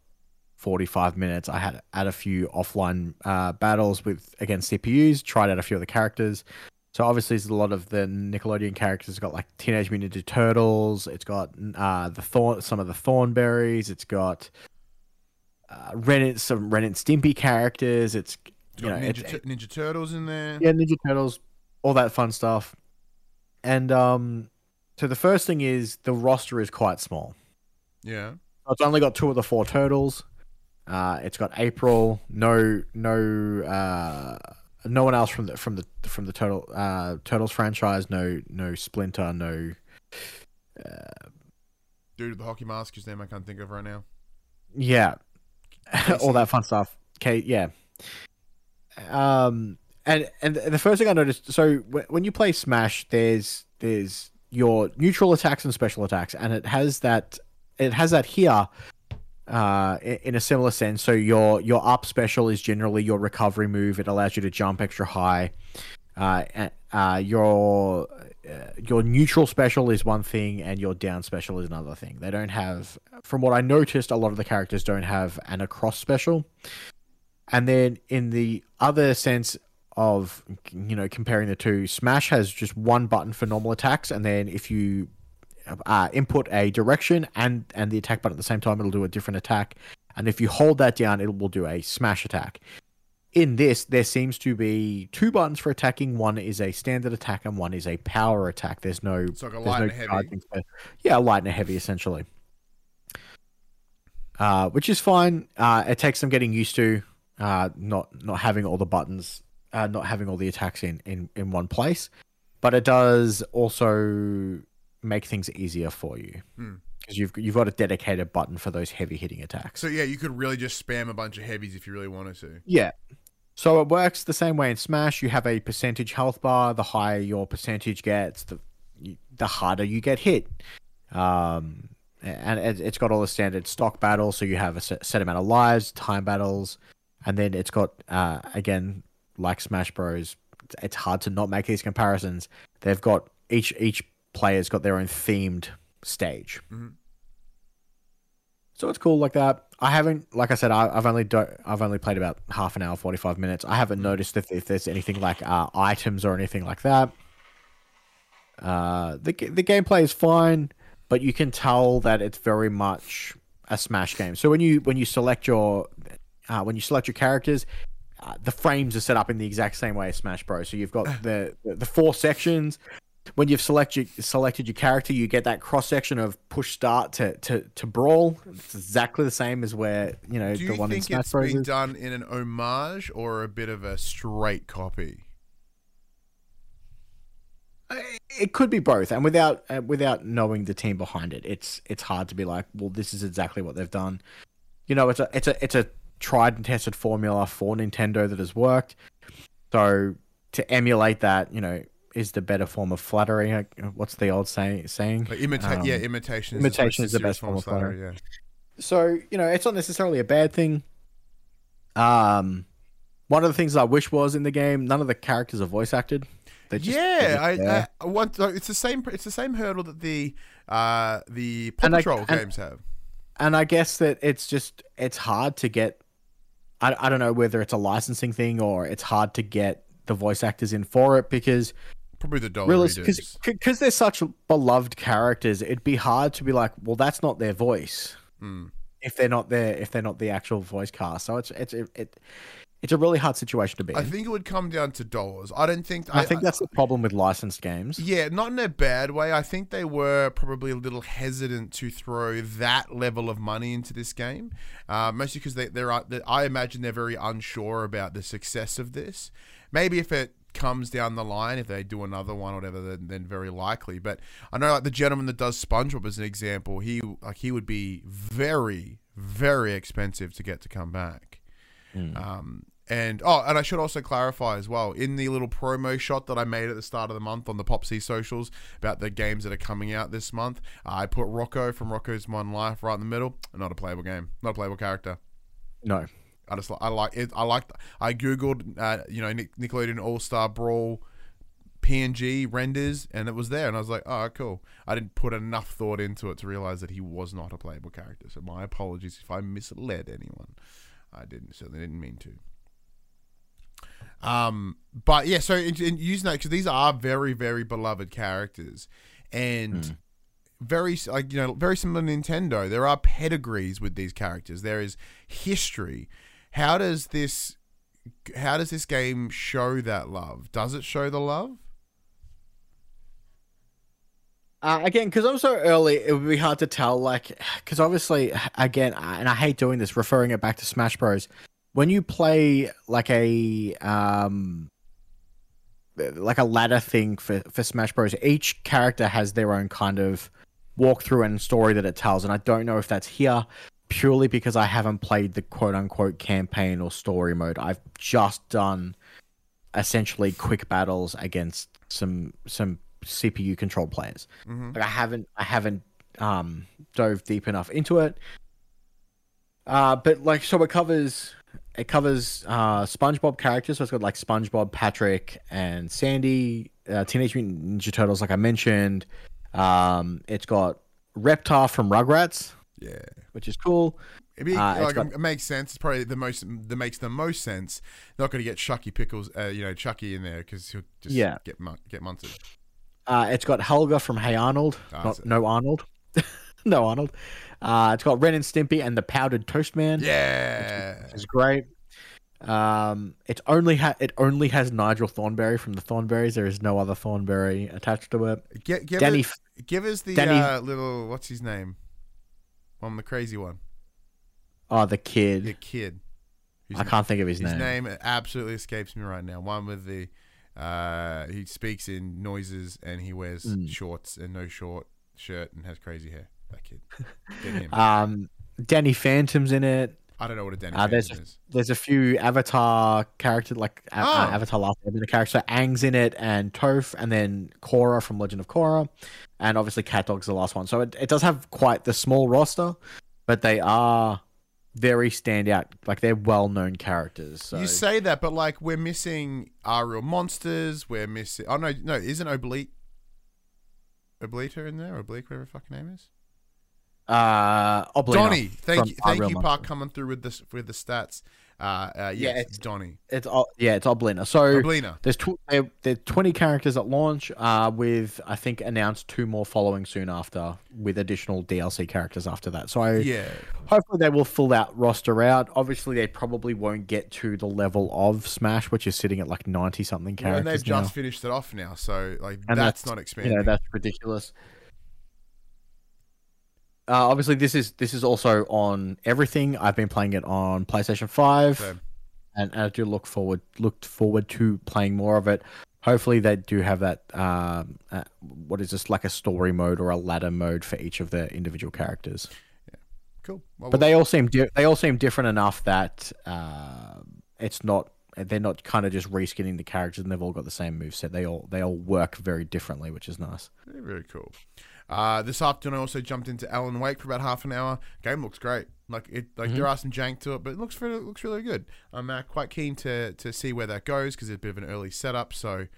forty five minutes. I had had a few offline uh, battles with against CPUs. Tried out a few of the characters. So obviously, there's a lot of the Nickelodeon characters. It's got like Teenage Mutant Ninja Turtles. It's got uh, the thorn, some of the Thornberrys. It's got uh, Ren some Ren and Stimpy characters. It's you know, Ninja, Tur- Ninja Turtles in there. yeah, Ninja Turtles, all that fun stuff. And um, so the first thing is the roster is quite small. Yeah. It's only got two of the four turtles. Uh, it's got April. No, no, uh, no one else from the from the from the turtle uh, turtles franchise. No, no Splinter. No. Dude with the hockey mask, whose name I can't think of right now. Yeah, all that fun stuff. Okay, yeah. Um, and and the first thing I noticed, so wh- when you play Smash, there's there's your neutral attacks and special attacks, and it has that it has that here. Uh, in a similar sense, so your your up special is generally your recovery move. It allows you to jump extra high. Uh, uh, your uh, your neutral special is one thing, and your down special is another thing. They don't have, from what I noticed, a lot of the characters don't have an across special. And then in the other sense of you know comparing the two, Smash has just one button for normal attacks, and then if you uh, input a direction and and the attack button at the same time, it'll do a different attack. And if you hold that down, it will do a smash attack. In this, there seems to be two buttons for attacking. One is a standard attack, and one is a power attack. There's no, It's like a light no and heavy. for- yeah, light and a heavy essentially. Uh, which is fine. Uh, it takes some getting used to. Uh, not not having all the buttons, uh, not having all the attacks in in in one place, but it does also make things easier for you Hmm. because you've you've got a dedicated button for those heavy hitting attacks. So yeah, you could really just spam a bunch of heavies if you really wanted to. Yeah. So it works the same way in Smash. You have a percentage health bar. The higher your percentage gets, the the harder you get hit. Um, and it- it's got all the standard stock battles. So you have a set amount of lives, time battles, and then it's got uh, again like Smash Bros. it's- hard to not make these comparisons. They've got each each player's got their own themed stage. Mhm. So it's cool like that. I haven't, like I said, I, I've only do, I've only played about half an hour, forty five minutes. I haven't noticed if, if there's anything like uh, items or anything like that. Uh, the the gameplay is fine, but you can tell that it's very much a Smash game. So when you when you select your uh, when you select your characters, uh, the frames are set up in the exact same way as Smash Bros. So you've got the the, four sections. When you've selected selected your character, you get that cross section of push start to, to, to brawl. It's exactly the same as where you know Do the you one in Smash it's Bros. been is. done in an homage or a bit of a straight copy? It could be both, and without uh, without knowing the team behind it, it's it's hard to be like, well, this is exactly what they've done. You know, it's a it's a it's a tried and tested formula for Nintendo that has worked. So to emulate that, you know, is the better form of flattery. What's the old say, saying? Like imita- Um, yeah, imitation. Is imitation is the best form of flattery. Yeah. So you know, it's not necessarily a bad thing. Um, one of the things I wish was in the game, none of the characters are voice acted. Just- yeah, I. I, want. It's the same. It's the same hurdle that the uh the Paw And I- Patrol and- games have. and I guess that it's just it's hard to get. I, I don't know whether it's a licensing thing or it's hard to get the voice actors in for it because Probably the dollar readers. because they're such beloved characters, it'd be hard to be like, well, that's not their voice Mm. if they're not there if they're not the actual voice cast. So it's it's it, it it's a really hard situation to be. I in. think it would come down to dollars. I don't think. I think that's the problem with licensed games. Yeah, not in a bad way. I think they were probably a little hesitant to throw that level of money into this game, uh, mostly because they, they're. uh, I imagine they're very unsure about the success of this. Maybe if it comes down the line, if they do another one or whatever, then, then very likely. But I know, like the gentleman that does SpongeBob as an example, he like he would be very, very expensive to get to come back. Um, and oh, and I should also clarify as well in the little promo shot that I made at the start of the month on the Pop C socials about the games that are coming out this month. I put Rocko from Rocko's Modern Life right in the middle. Not a playable game, not a playable character. No, I just I like it. I like. I googled, uh, you know, Nic- Nickelodeon All Star Brawl PNG renders, and it was there, and I was like, oh, cool. I didn't put enough thought into it to realize that he was not a playable character. So my apologies if I misled anyone. I didn't certainly didn't mean to. Um, but yeah, so in, in using that because these are very very beloved characters, and very like you know very similar to Nintendo. There are pedigrees with these characters. There is history. How does this how does this game show that love? Does it show the love? Uh, again, because I'm so early, it would be hard to tell. Like, because obviously, again, and I hate doing this, referring it back to Smash Bros. When you play like a um, like a ladder thing for for Smash Bros, each character has their own kind of walkthrough and story that it tells, and I don't know if that's here purely because I haven't played the quote unquote campaign or story mode. I've just done essentially quick battles against some some CPU controlled players. Mhm. Like I haven't I haven't um dove deep enough into it. Uh but like so it covers it covers uh SpongeBob characters, so it's got like SpongeBob, Patrick, and Sandy, uh, Teenage Mutant Ninja Turtles, like I mentioned. Um it's got Reptar from Rugrats, Yeah. which is cool. Be, Uh, like, got- it makes sense. It's probably the most that makes the most sense. Not going to get Chucky Pickles, uh, you know, Chucky in there because he'll just Yeah. get get munted. Uh, it's got Helga from Hey Arnold. Ah, Not, no Arnold. no Arnold. Uh, it's got Ren and Stimpy and the Powdered Toast Man. Yeah. it's great. Um, it only ha- it only has Nigel Thornberry from the Thornberrys. There is no other Thornberry attached to it. Get, give, Danny, us, give us the Danny- uh, little what's his name? One the crazy one. oh the kid. The kid. Whose I can't think of his, His name. His name absolutely escapes me right now. One with the uh he speaks in noises and he wears Mm. shorts and no short shirt and has crazy hair. That kid. Get him. Um, Danny Phantom's in it. I don't know what a Danny uh, there's Phantom is. There's a few Avatar characters like a- uh, Oh. Avatar Last Airbender characters. So Aang's in it and Toph, and then Korra from Legend of Korra, and obviously CatDog's the last one. So it, it does have quite the small roster, but they are very standout. Like they're well known characters. So You say that, but like we're missing our real monsters. We're missing. Oh no, no, isn't Oblique Obliter in there? Oblique, whatever fucking name is. Uh, Oblina Donnie, thank you, thank you, Park, coming through with this with the stats. Uh, uh, Yeah, it's- Donnie. It's yeah, it's Oblina. So Oblina. there's tw- there, there's 20 characters at launch. Uh, with I think announced two more following soon after, with additional DLC characters after that. So Yeah. hopefully they will fill that roster out. Obviously, they probably won't get to the level of Smash, which is sitting at like 90 something characters. and they've now. just finished it off now, so like And that's, that's, not You expanding. know, that's ridiculous. Uh, obviously, this is this is also on everything. I've been playing it on PlayStation Five, Same. and, and I do look forward looked forward to playing more of it. Hopefully, they do have that. Um, uh, what is this like a story mode or a ladder mode for each of the individual characters? cool. Well, But they all seem di- they all seem different enough that uh, it's not they're not kind of just reskinning the characters and they've all got the same moveset. They all they all work very differently, which is nice. Very, very cool. Uh, this afternoon, I also jumped into Alan Wake for about half an hour. Game looks great. Like it, like there are some jank to it, but it looks really, looks really good. I'm uh, quite keen to to see where that goes because it's a bit of an early setup. So,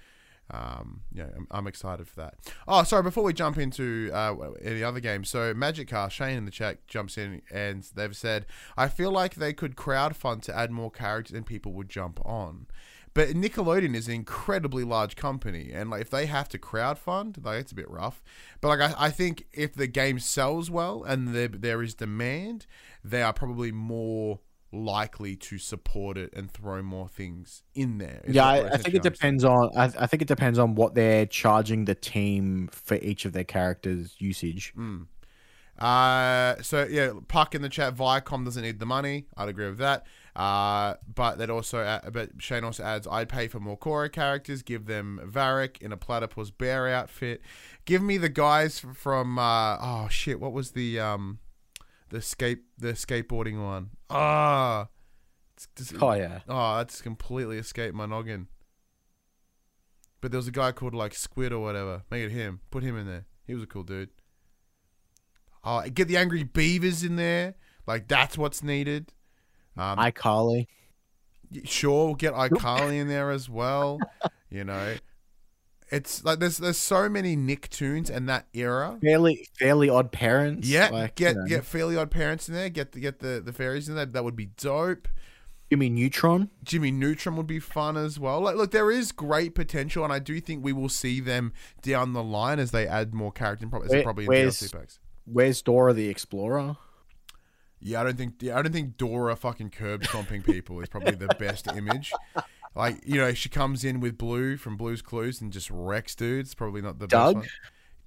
um, yeah, I'm, I'm excited for that. Oh, sorry. Before we jump into uh, any other game, so Magic Car Shane in the chat jumps in and they've said, I feel like they could crowdfund to add more characters and people would jump on. But Nickelodeon is an incredibly large company, and like if they have to crowdfund, like it's a bit rough. But like I, I think if the game sells well and there there is demand, they are probably more likely to support it and throw more things in there. yeah, I, I think it what I'm saying. depends on. I, I think it depends on what they're charging the team for each of their characters' usage. Mm. Uh, so yeah, Puck in the chat. Viacom doesn't need the money. I'd agree with that. Uh, but that also, uh, but Shane also adds, I'd pay for more Korra characters. Give them Varrick in a platypus bear outfit. Give me the guys from. Uh, oh shit, what was the um, the skate the skateboarding one? Ah, it's just- Oh yeah, Oh, that's completely escaped my noggin. But there was a guy called like Squid or whatever. Make it him. Put him in there. He was a cool dude. Oh, get the angry beavers in there. Like that's what's needed. Um, iCarly. sure, we'll get iCarly in there as well. You know, it's like there's there's so many Nicktoons and that era. Fairly, fairly odd parents. Yeah, like, get you know. get Fairly Odd Parents in there. Get the get the the fairies in there. That would be dope. Jimmy Neutron? Jimmy Neutron would be fun as well. Like, look, there is great potential, and I do think we will see them down the line as they add more character, prob- Where- probably in DLC packs. Where's Dora the Explorer? Yeah, I don't think yeah, I don't think Dora fucking curb stomping people is probably the best image. Like you know, she comes in with Blue from Blue's Clues and just wrecks dudes. Probably not the Doug? best one.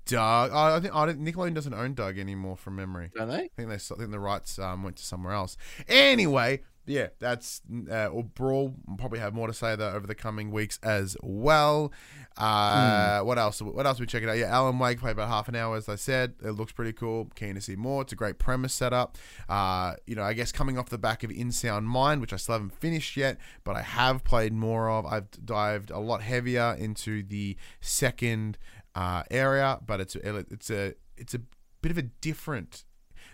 Doug, oh, I think I don't, Nickelodeon doesn't own Doug anymore from memory. Don't they? I think they I think the rights um, went to somewhere else. Anyway, yeah, that's uh, or Brawl. We'll probably have more to say that over the coming weeks as well. Uh, What else? What else? We check it out. Yeah, Alan Wake played about half an hour, as I said. It looks pretty cool. Keen to see more. It's a great premise setup. Uh, you know, I guess coming off the back of In Sound Mind, which I still haven't finished yet, but I have played more of. I've dived a lot heavier into the second uh, area, but it's it's a it's a bit of a different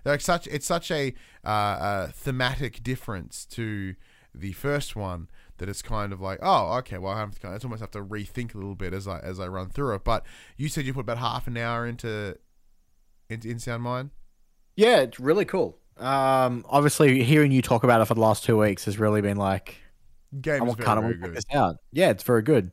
like such it's such a uh, uh, thematic difference to the first one that it's kind of like oh okay well I have to kind of, almost have to rethink a little bit as I as I run through it but you said you put about half an hour into into In Sound Mind Yeah, it's really cool. Um, obviously, hearing you talk about it for the last two weeks has really been like, game I want kind very, of check good this out. Yeah, it's very good.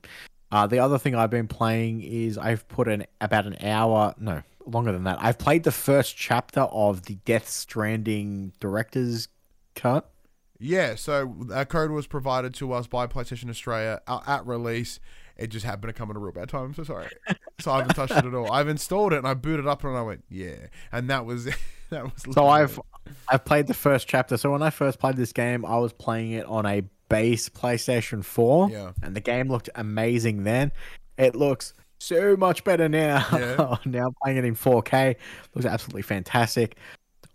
Uh, the other thing I've been playing is I've put an about an hour, no, longer than that. I've played the first chapter of the Death Stranding director's cut. yeah so a code was provided to us by PlayStation Australia uh, at release it just happened to come at a real bad time I'm so sorry so I haven't touched it at all I've installed it and I booted up and I went yeah and that was that was So I've I've played the first chapter. So when I first played this game, I was playing it on a base PlayStation 4. Yeah. And the game looked amazing then. It looks so much better now. Yeah. now playing it in 4K looks absolutely fantastic.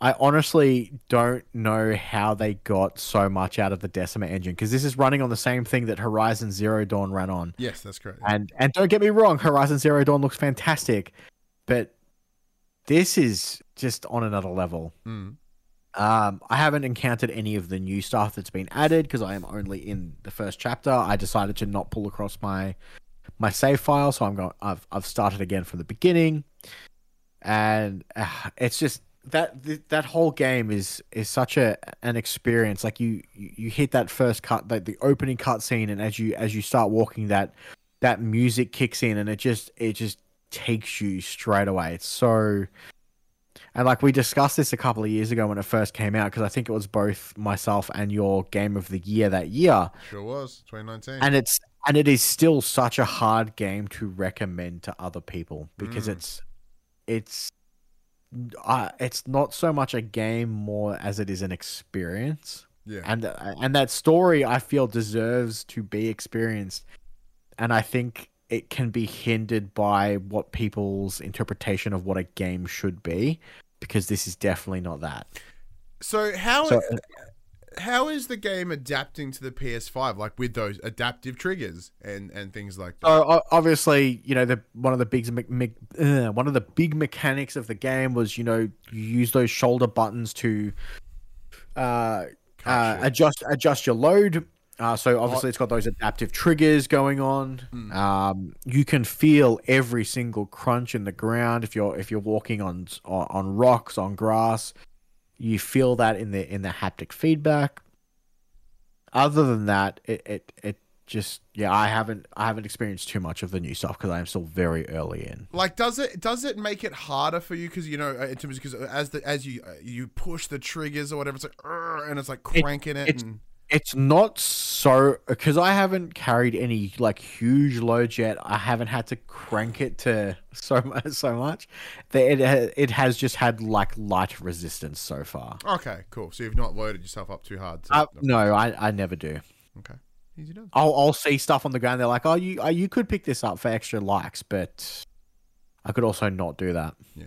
I honestly don't know how they got so much out of the Decima engine because this is running on the same thing that Horizon Zero Dawn ran on. yes that's correct And and don't get me wrong, Horizon Zero Dawn looks fantastic, but this is just on another level. Mm. Um, I haven't encountered any of the new stuff that's been added because I am only in the first chapter. I decided to not pull across my my save file, so I'm going. I've I've started again from the beginning, and uh, it's just that th- that whole game is is such a an experience. Like you you you hit that first cut, like the opening cutscene, and as you as you start walking, that that music kicks in, and it just it just takes you straight away. It's so. And like we discussed this a couple of years ago when it first came out, because I think it was both myself and your game of the year that year. Sure was 2019. and it's and it is still such a hard game to recommend to other people because Mm. it's it's uh, it's not so much a game more as it is an experience yeah. and uh, and that story i feel deserves to be experienced and i think it can be hindered by what people's interpretation of what a game should be because this is definitely not that So how so how is the game adapting to the PS5 like with those adaptive triggers and and things like that? So obviously, you know, the one of the big me- uh, one of the big mechanics of the game was, you know, you use those shoulder buttons to uh, uh, adjust adjust your load. Uh, so obviously, it's got those adaptive triggers going on. Hmm. Um, you can feel every single crunch in the ground if you're if you're walking on, on rocks on grass. You feel that in the in the haptic feedback. Other than that, it it, it just yeah, I haven't I haven't experienced too much of the new stuff because I am still very early in. Like, does it does it make it harder for you? Because you know, uh, in terms because as the as you uh, you push the triggers or whatever, it's like and it's like It- cranking it. and It's not so because I haven't carried any like huge loads yet. I haven't had to crank it to so much so much. That it ha- it has just had like light resistance so far. okay, cool. So you've not loaded yourself up too hard. To, Uh, no, I, I never do. Okay, easy done. I'll I'll see stuff on the ground. They're like, oh, you uh, you could pick this up for extra likes, but I could also not do that. Yeah.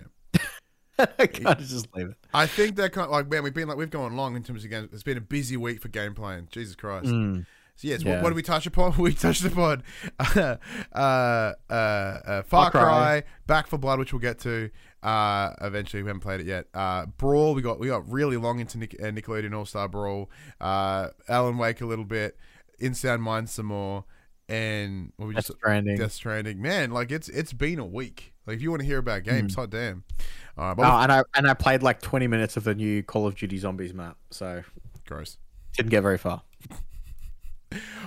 I can't just leave it. I think they're kind of like man, we've been like we've gone long in terms of games. It's been a busy week for game playing. Jesus Christ. Mm. So yes, Yeah. what, what did we touch upon? We touched upon uh, uh, uh, Far Cry. Back 4 Blood, which we'll get to uh, eventually. We haven't played it yet. Uh, Brawl, we got we got really long into Nic- uh, Nickelodeon All Star Brawl. Uh, Alan Wake a little bit, In Sound Mind some more, and what we Death just Stranding. Death Stranding. Man, like it's it's been a week. Like if you want to hear about games, hot damn. All right, but Oh, and I and I played like twenty minutes of the new Call of Duty Zombies map, so gross. didn't get very far.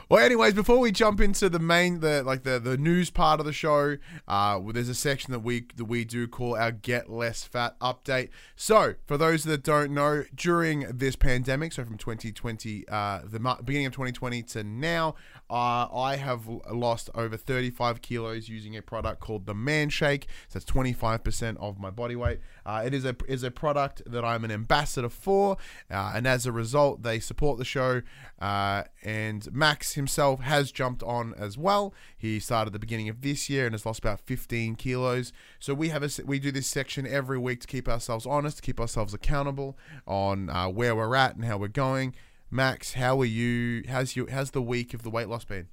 Well, anyways, before we jump into the main, the like the the news part of the show, uh, well, there's a section that we that we do call our Get Less Fat update. So, for those that don't know, during this pandemic, so from 2020, uh, the beginning of 2020 to now, uh, I have lost over 35 kilos using a product called the Man Shake. So that's 25% of my body weight. Uh, it is a is a product that I'm an ambassador for, uh, and as a result, they support the show. Uh, and Max himself has jumped on as well. He started at the beginning of this year and has lost about 15 kilos. So we have a we do this section every week to keep ourselves honest, to keep ourselves accountable on uh, where we're at and how we're going. Max, how are you? How's you? How's the week of the weight loss been?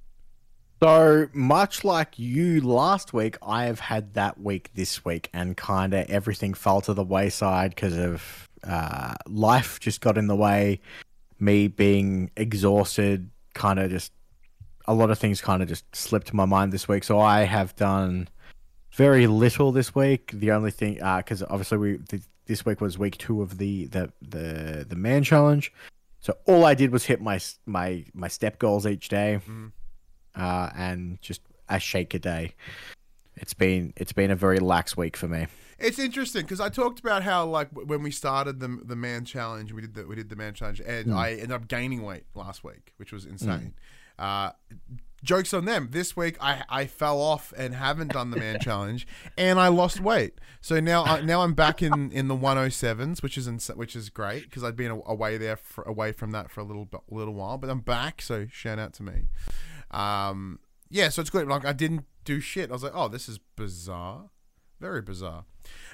So much like you last week, I have had that week this week, and kind of everything fell to the wayside because of uh, life just got in the way. Me being exhausted, kind of just a lot of things kind of just slipped my mind this week. So I have done very little this week. The only thing, because obviously we th- this week was week two of the the the the man challenge. So all I did was hit my my my step goals each day Mm. uh, and just a shake a day. It's been it's been a very lax week for me. It's interesting because I talked about how like when we started the the man challenge, we did the we did the man challenge, and I ended up gaining weight last week, which was insane. Uh, jokes on them. This week I I fell off and haven't done the man challenge, and I lost weight. So now I, now I'm back in in the 107s, which is ins- which is great because I'd been away there for, away from that for a little little while, but I'm back. So shout out to me. Um, yeah, so it's good. Like I didn't do shit. I was like, oh, this is bizarre. Very bizarre.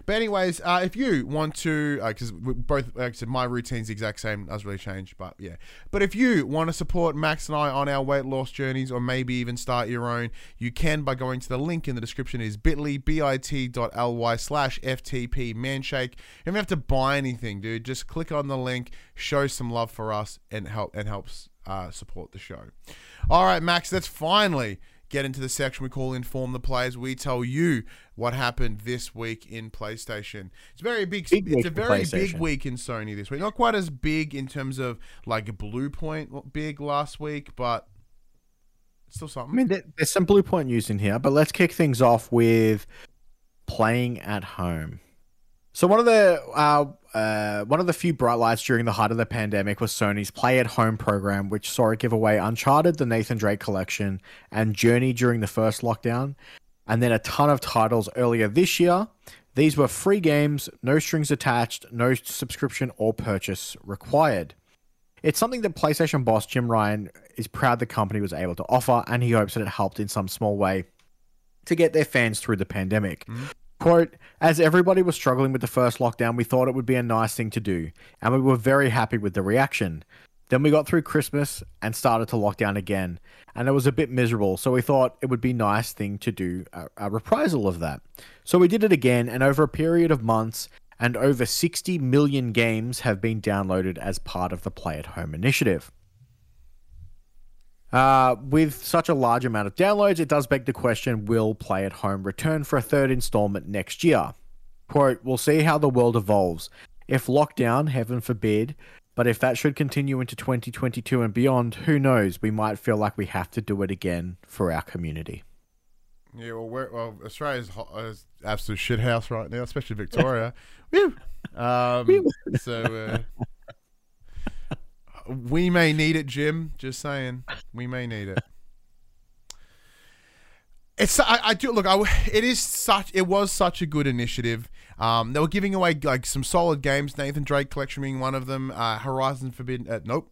But anyways, uh, if you want to, because we both, like I said, my routine's the exact same. Doesn't really change, but yeah. But if you want to support Max and I on our weight loss journeys, or maybe even start your own, you can by going to the link in the description. It is bit.ly bit.ly slash ftp manshake. You don't have to buy anything, dude. Just click on the link, show some love for us, and help and helps uh, support the show. All right, Max, let's finally get into the section we call Inform the Players. We tell you what happened this week in PlayStation. It's very big. Big it's a very big week in Sony this week. Not quite as big in terms of like Bluepoint big last week, but still something. I mean, there- there's some Bluepoint news in here, but let's kick things off with playing at home. So one of the uh, uh, one of the few bright lights during the height of the pandemic was Sony's Play at Home program, which saw it give away Uncharted, the Nathan Drake collection, and Journey during the first lockdown, and then a ton of titles earlier this year. These were free games, no strings attached, no subscription or purchase required. It's something that PlayStation boss Jim Ryan is proud the company was able to offer, and he hopes that it helped in some small way to get their fans through the pandemic. Quote, as everybody was struggling with the first lockdown, we thought it would be a nice thing to do, and we were very happy with the reaction. Then we got through Christmas and started to lock down again, and it was a bit miserable, so we thought it would be nice thing to do a, a reprisal of that. So we did it again, and over a period of months, and over 60 million games have been downloaded as part of the Play at Home initiative. Uh, with such a large amount of downloads, it does beg the question will Play at Home return for a third installment next year? Quote, we'll see how the world evolves. If lockdown, heaven forbid, but if that should continue into 2022 and beyond, who knows? We might feel like we have to do it again for our community. Yeah, well, we're, well, Australia's hot, is absolute shit house right now, especially Victoria. Um, so uh, we may need it, Jim. Just saying, we may need it. It's I, I do look. I, it is such. It was such a good initiative. Um, they were giving away like some solid games. Nathan Drake collection being one of them. Uh, Horizon Forbidden. Uh, nope.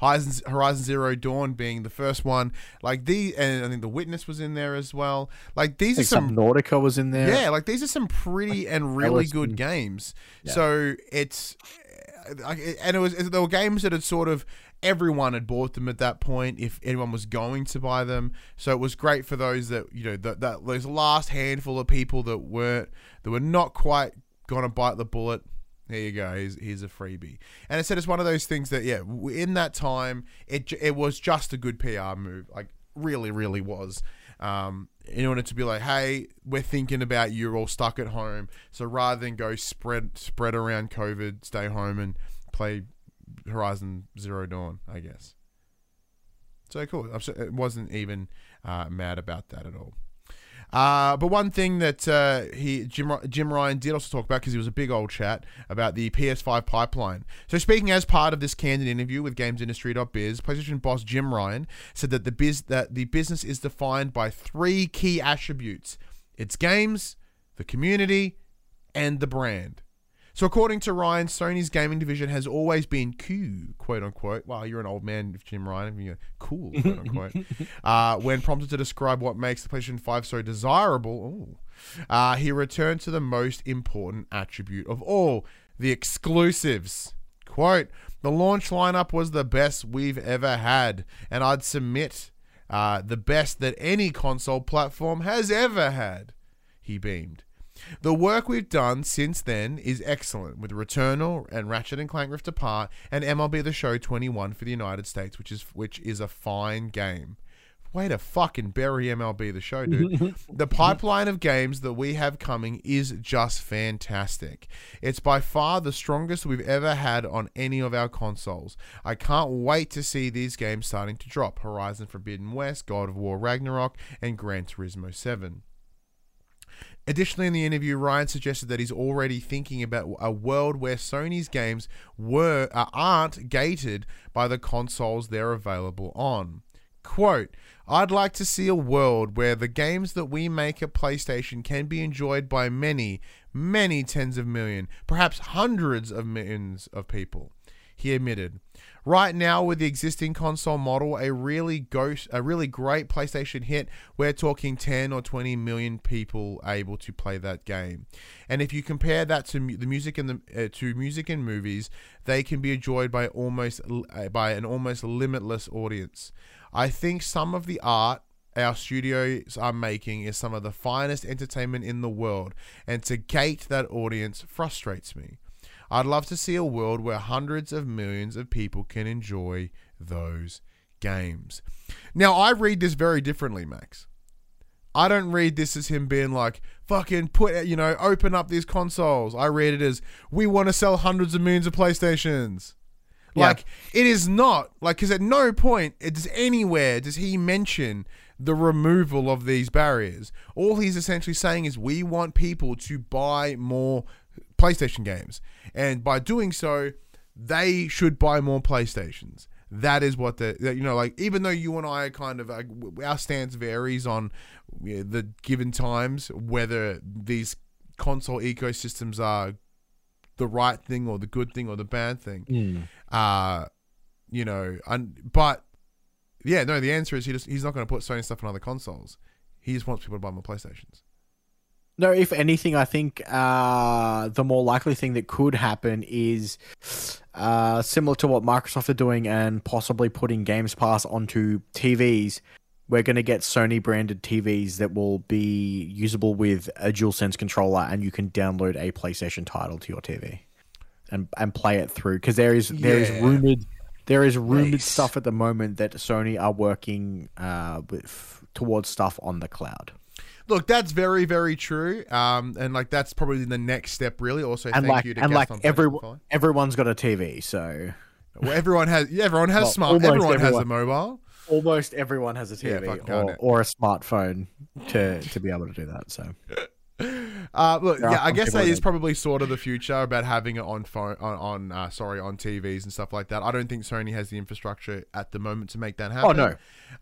Horizon, Horizon Zero Dawn being the first one. Like the and I think the Witness was in there as well. Like these Like are some Subnautica was in there. yeah, like these are some pretty and really good games. So it's and it was there were games that had sort of everyone had bought them at that point if anyone was going to buy them. So it was great for those that you know that, that those last handful of people that weren't that were not quite gonna bite the bullet. There you go. Here's, here's a freebie. And it said it's one of those things that yeah, in that time it it was just a good PR move. Like really, really was. Um, in order to be like, hey, we're thinking about you. You're all stuck at home. So rather than go spread spread around COVID, stay home and play Horizon Zero Dawn, I guess. So cool. I'm It wasn't even uh, mad about that at all. Uh, but one thing that uh, he Jim Jim Ryan did also talk about because he was a big old chat about the PS5 pipeline. So speaking as part of this candid interview with GamesIndustry.biz, PlayStation boss Jim Ryan said that the biz that the business is defined by three key attributes: its games, the community, and the brand. So, according to Ryan, Sony's gaming division has always been cool, quote unquote. Well, you're an old man, Jim Ryan. You're cool, quote unquote. uh, when prompted to describe what makes the PlayStation 5 so desirable, ooh, uh, he returned to the most important attribute of all the exclusives. Quote, the launch lineup was the best we've ever had, and I'd submit uh, the best that any console platform has ever had. He beamed. The work we've done since then is excellent, with Returnal and Ratchet and Clank Rift Apart and MLB The Show 21 for the United States, which is which is a fine game. Way to fucking bury MLB The Show, dude. the pipeline of games that we have coming is just fantastic. It's by far the strongest we've ever had on any of our consoles. I can't wait to see these games starting to drop Horizon Forbidden West, God of War Ragnarok, and Gran Turismo 7. Additionally, in the interview, Ryan suggested that he's already thinking about a world where Sony's games were uh, aren't gated by the consoles they're available on. Quote, I'd like to see a world where the games that we make at PlayStation can be enjoyed by many, many tens of million, perhaps hundreds of millions of people. He admitted, Right now, with the existing console model, a really ghost, a really great PlayStation hit, we're talking 10 or 20 million people able to play that game. And if you compare that to the music and the uh, to music and movies, they can be enjoyed by almost uh, by an almost limitless audience. I think some of the art our studios are making is some of the finest entertainment in the world, and to gate that audience frustrates me. I'd love to see a world where hundreds of millions of people can enjoy those games. Now, I read this very differently, Max. I don't read this as him being like, fucking put, you know, open up these consoles. I read it as, we want to sell hundreds of millions of PlayStations. Yeah. Like, it is not, like, because at no point does anywhere does he mention the removal of these barriers. All he's essentially saying is, we want people to buy more PlayStation games. And by doing so, they should buy more PlayStations. That is what the you know like even though you and I are kind of like, our stance varies on the given times whether these console ecosystems are the right thing or the good thing or the bad thing. Uh you know, and but yeah, no, the answer is he just he's not going to put Sony stuff on other consoles. He just wants people to buy more PlayStations. No, if anything, I think uh, the more likely thing that could happen is uh, similar to what Microsoft are doing and possibly putting Games Pass onto TVs. We're going to get Sony branded TVs that will be usable with a DualSense controller, and you can download a PlayStation title to your TV and and play it through. Because there is there is Yeah. rumored there is rumored Nice. stuff at the moment that Sony are working uh, with towards stuff on the cloud. Look, that's very, very true. Um, and like that's probably the next step, really. Also, and thank like you to and like everyone, everyone's got a TV, so Well, everyone has. Yeah, everyone has Well, smart. almost Everyone has a mobile. almost everyone has a TV darn or, or a smartphone to to be able to do that. So Uh, look, yeah, I guess that that is probably sort of the future about having it on phone, on, on uh, sorry, on TVs and stuff like that. I don't think Sony has the infrastructure at the moment to make that happen. oh no,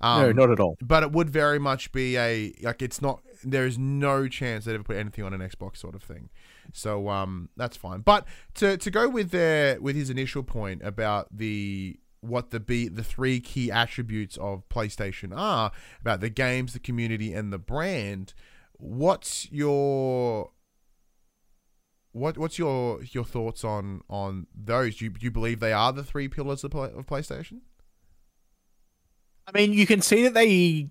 um, no, not at all. But it would very much be a like it's not. There is no chance they'd ever put anything on an Xbox sort of thing. So um, that's fine. But to to go with their with his initial point about the what the be the three key attributes of PlayStation are about the games, the community, and the brand. What's your what what's your your thoughts on on those? Do you, do you believe they are the three pillars of, play, of PlayStation? I mean, you can see that they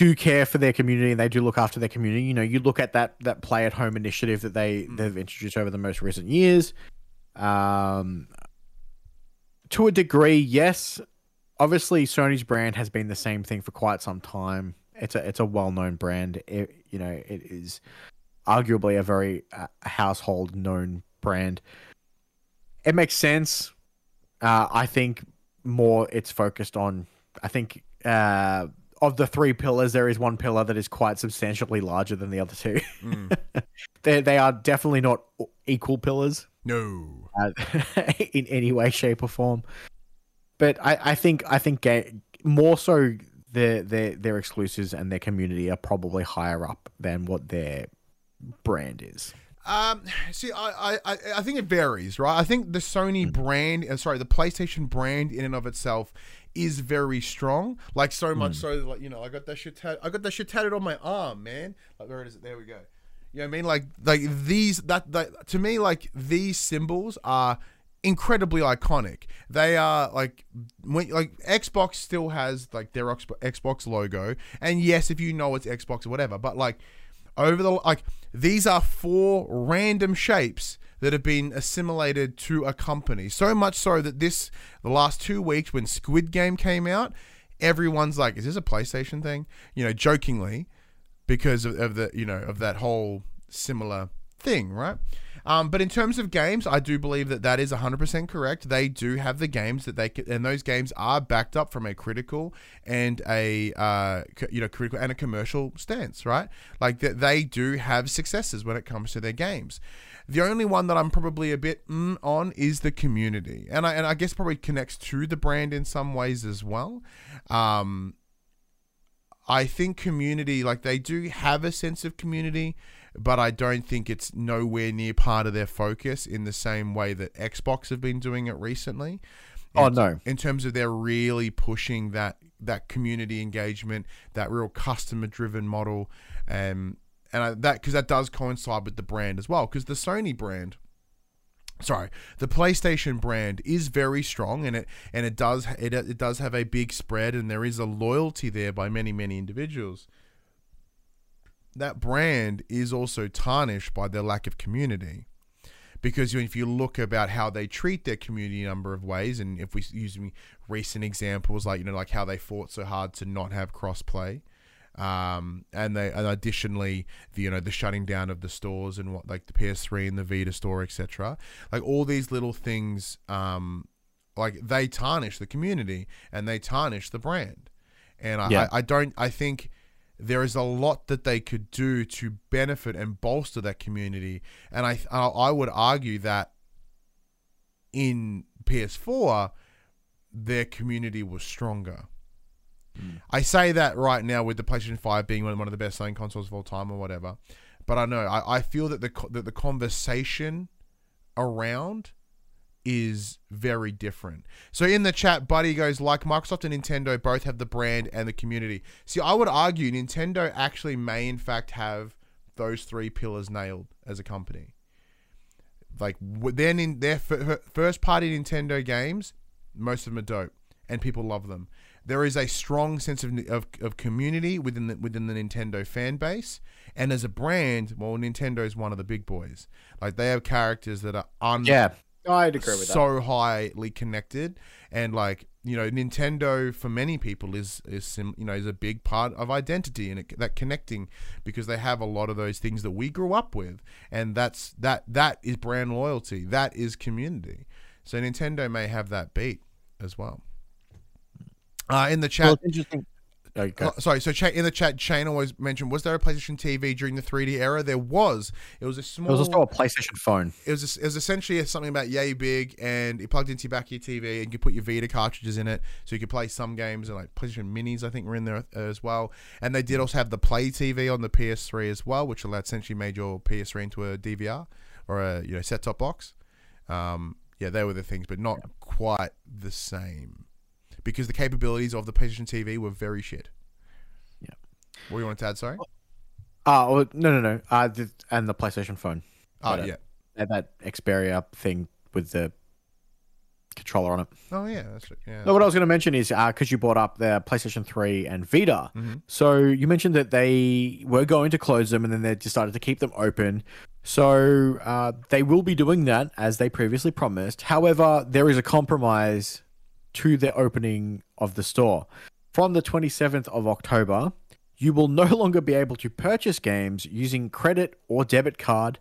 do care for their community and they do look after their community. You know, you look at that that play at home initiative that they Mm. they've introduced over the most recent years. Um, to a degree, yes. Obviously, Sony's brand has been the same thing for quite some time. It's a it's a well known brand. It, you know, it is arguably a very uh, household known brand. It makes sense. Uh, I think more it's focused on. I think uh, of the three pillars, there is one pillar that is quite substantially larger than the other two. Mm. they they are definitely not equal pillars No. uh, in any way, shape, or form. But I, I think I think ga- more so their their their exclusives and their community are probably higher up than what their brand is. Um, see, I, I, I I think it varies, right? I think the Sony brand, uh, sorry, the PlayStation brand in and of itself is very strong. Like so much hmm. so, that, like you know, I got that shit, tat- I got that shit tatted on my arm, man. Like where is it? There we go. You know what I mean? Like, like these that, that to me, like these symbols are incredibly iconic. They are like when like Xbox still has like their Ox- Xbox logo, and yes, if you know it's Xbox or whatever, but like over the like these are four random shapes that have been assimilated to a company. So much so that this the last two weeks when Squid Game came out, everyone's like, "Is this a PlayStation thing?" You know, jokingly because of, of the you know of that whole similar thing, right? Um, but in terms of games, I do believe that that is 100% correct. They do have the games that they can, and those games are backed up from a critical and a uh, you know critical and a commercial stance, right? Like that they do have successes when it comes to their games. The only one that I'm probably a bit mm, on is the community, and I and I guess probably connects to the brand in some ways as well. Um, I think community, like they do have a sense of community, but I don't think it's nowhere near part of their focus in the same way that Xbox have been doing it recently. Oh, In- no. In terms of they're really pushing that that community engagement, that real customer driven model, um, and I, that because that does coincide with the brand as well. Because the Sony brand, sorry the playstation brand is very strong and it and it does it, it does have a big spread and there is a loyalty there by many many individuals that brand is also tarnished by their lack of community because if you look about how they treat their community in a number of ways and if we use recent examples like you know like how they fought so hard to not have crossplay Um, and they and additionally the you know the shutting down of the stores and what like the PS3 and the Vita store etc. Like all these little things, um, like they tarnish the community and they tarnish the brand. And I, Yeah. I, I don't I think there is a lot that they could do to benefit and bolster that community. And I I would argue that in PS4 their community was stronger. Hmm. I say that right now with the PlayStation 5 being one one of the best selling consoles of all time or whatever. But I know, I, I feel that the, that the conversation around is very different. So in the chat, Buddy goes, like Microsoft and Nintendo both have the brand and the community. See, I would argue Nintendo actually may in fact have those three pillars nailed as a company. Like then in their first party Nintendo games, most of them are dope and people love them. There is a strong sense of, of, of community within the, within the Nintendo fan base, and as a brand, well, Nintendo is one of the big boys. Like they have characters that are un Yeah, I'd agree with that. so highly connected, and like you know, Nintendo for many people is is sim, you know is a big part of identity and it, that connecting because they have a lot of those things that we grew up with, and that's that that is brand loyalty, that is community. So Nintendo may have that beat as well. Uh, in the chat, Well, it's interesting. Okay. Oh, sorry, so in the chat, Shane always mentioned, was there a PlayStation TV during the 3D era? There was. It was a small. There was also a PlayStation phone. it was it was essentially something about yay big, and it plugged into your back of your TV, and you could put your Vita cartridges in it, so you could play some games and like PlayStation Minis. I think were in there uh, as well, and they did also have the Play TV on the PS3 as well, which allowed essentially made your PS3 into a DVR or a you know set top box. Um, yeah, they were the things, but not quite the same because the capabilities of the PlayStation TV were very shit. Yeah. What do you want to add? Sorry. Uh, oh, no, no, no. Uh, the, and the PlayStation phone. Oh it. yeah. Had that Xperia thing with the controller on it. Oh yeah. That's right. yeah. No, what I was going to mention is because you brought up the PlayStation 3 and Vita. Mhm. So you mentioned that they were going to close them and then they decided to keep them open. So uh, they will be doing that as they previously promised. However, there is a compromise to the opening of the store. From the 27th of October, you will no longer be able to purchase games using credit or debit card,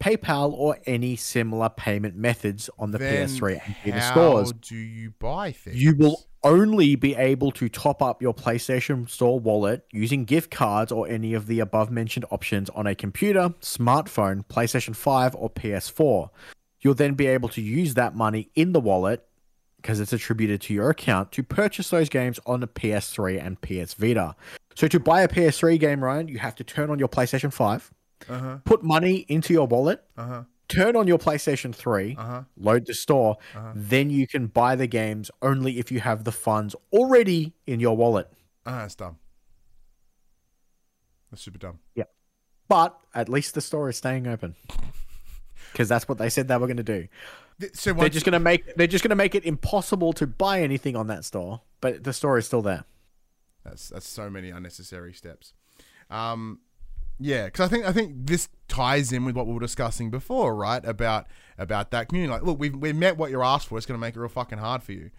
PayPal, or any similar payment methods on the Then PS3 and Vita how stores. do you buy things? You will only be able to top up your PlayStation Store wallet using gift cards or any of the above mentioned options on a computer, smartphone, PlayStation 5, or PS4. You'll then be able to use that money in the wallet because it's attributed to your account to purchase those games on the PS3 and PS Vita. So to buy a PS3 game, Ryan, you have to turn on your PlayStation 5, Uh huh. put money into your wallet, Uh huh. turn on your PlayStation 3, Uh huh. load the store, Uh-huh. then you can buy the games only if you have the funds already in your wallet. Huh. It's dumb. That's super dumb. Yeah. But at least the store is staying open. Because that's what they said they were going to do. So They're just going to make they're just to make it impossible to buy anything on that store, but the store is still there. that's that's so many unnecessary steps. Um, yeah, because I think I think this ties in with what we were discussing before, right? About about that community. Like, look, we've we met what you're asked for. It's going to make it real fucking hard for you,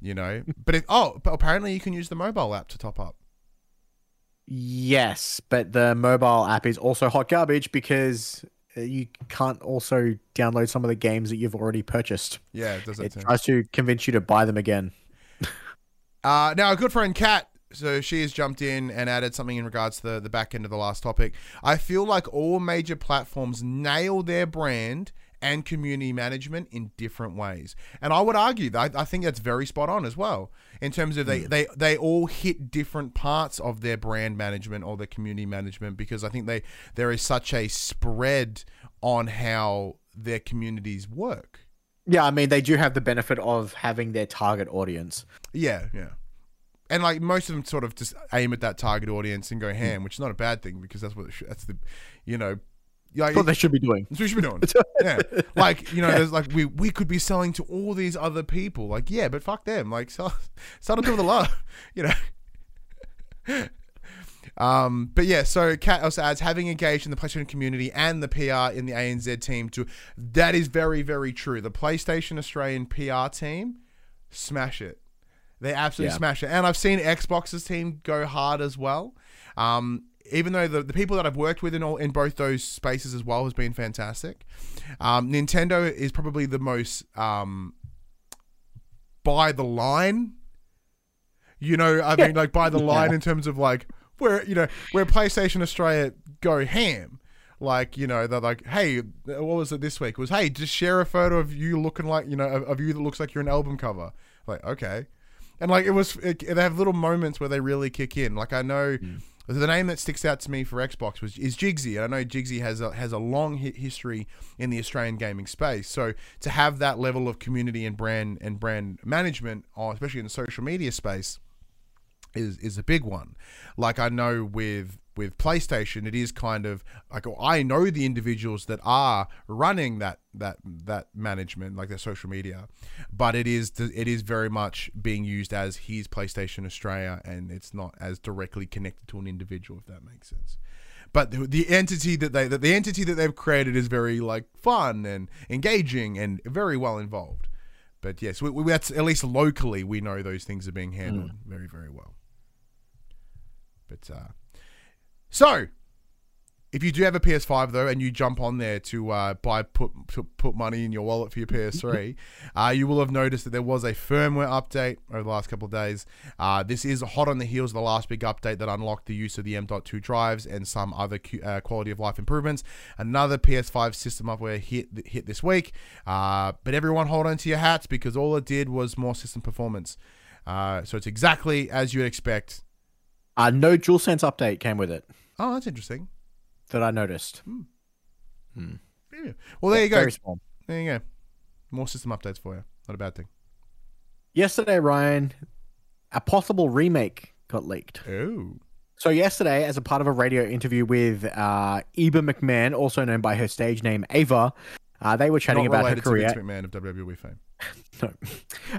you know. But it, oh, but apparently you can use the mobile app to top up. Yes, but the mobile app is also hot garbage because you can't also download some of the games that you've already purchased. Yeah, it does that It too. tries to convince you to buy them again. Uh, now, a good friend, Kat, so she has jumped in and added something in regards to the, the back end of the last topic. I feel like all major platforms nail their brand and community management in different ways. And I would argue that I think that's very spot on as well. In terms of they, hmm. they, they all hit different parts of their brand management or their community management because I think they there is such a spread on how their communities work. Yeah, I mean they do have the benefit of having their target audience. Yeah, yeah. And like most of them sort of just aim at that target audience and go hmm. ham, which is not a bad thing because that's what sh- that's the, you know, like That's what they should be doing. that's what you should be doing. yeah, like you know, there's like we we could be selling to all these other people. Like yeah, but fuck them. Like sell sell to the love, you know. Um, but yeah, so Kat also adds having engaged in the PlayStation community and the PR in the ANZ team too. That is very, very true. The PlayStation Australian PR team smash it. They absolutely Yeah. smash it. And I've seen Xbox's team go hard as well. Um, even though the, the people that I've worked with in all in both those spaces as well has been fantastic. Um, Nintendo is probably the most um, by the line. You know, I mean, like by the line in terms of like where you know where PlayStation Australia go ham. Like you know, they're like, hey, what was it this week? It was hey, just share a photo of you looking like you know of, of you that looks like you're an album cover. Like okay, and like it was, it, they have little moments where they really kick in. Like I know. The name that sticks out to me for Xbox was is Jigsy, and I know Jigsy has a, has a long hi- history in the Australian gaming space. So to have that level of community and brand and brand management, uh, especially in the social media space, is is a big one. Like I know with with PlayStation, it is kind of like I know the individuals that are running that that that management, like their social media, but it is it is very much being used as he's PlayStation Australia, and it's not as directly connected to an individual, if that makes sense. But the, the entity that they that the entity that they've created is very like fun and engaging and very well involved. But yes, we, we, that's at least locally we know those things are being handled very very well. But uh, so, if you do have a PS5 though, and you jump on there to uh, buy put, put put money in your wallet for your PS3, uh, you will have noticed that there was a firmware update over the last couple of days. Uh, this is hot on the heels of the last big update that unlocked the use of the M.2 drives and some other Q- uh, quality of life improvements. Another PS5 system update hit hit this week, uh, but everyone hold on to your hats because all it did was more system performance. Uh, so it's exactly as you'd expect. Uh, no DualSense update came with it Oh, that's interesting. that I noticed. Yeah. Well, there you go. Very small. There you go. More system updates for you. Not a bad thing. Yesterday, Ryan, a possible remake got leaked. Oh. So yesterday, as a part of a radio interview with uh, Eva McMahon, also known by her stage name Ava, uh, they were chatting Not about her to career. Vince McMahon of WWE fame. No.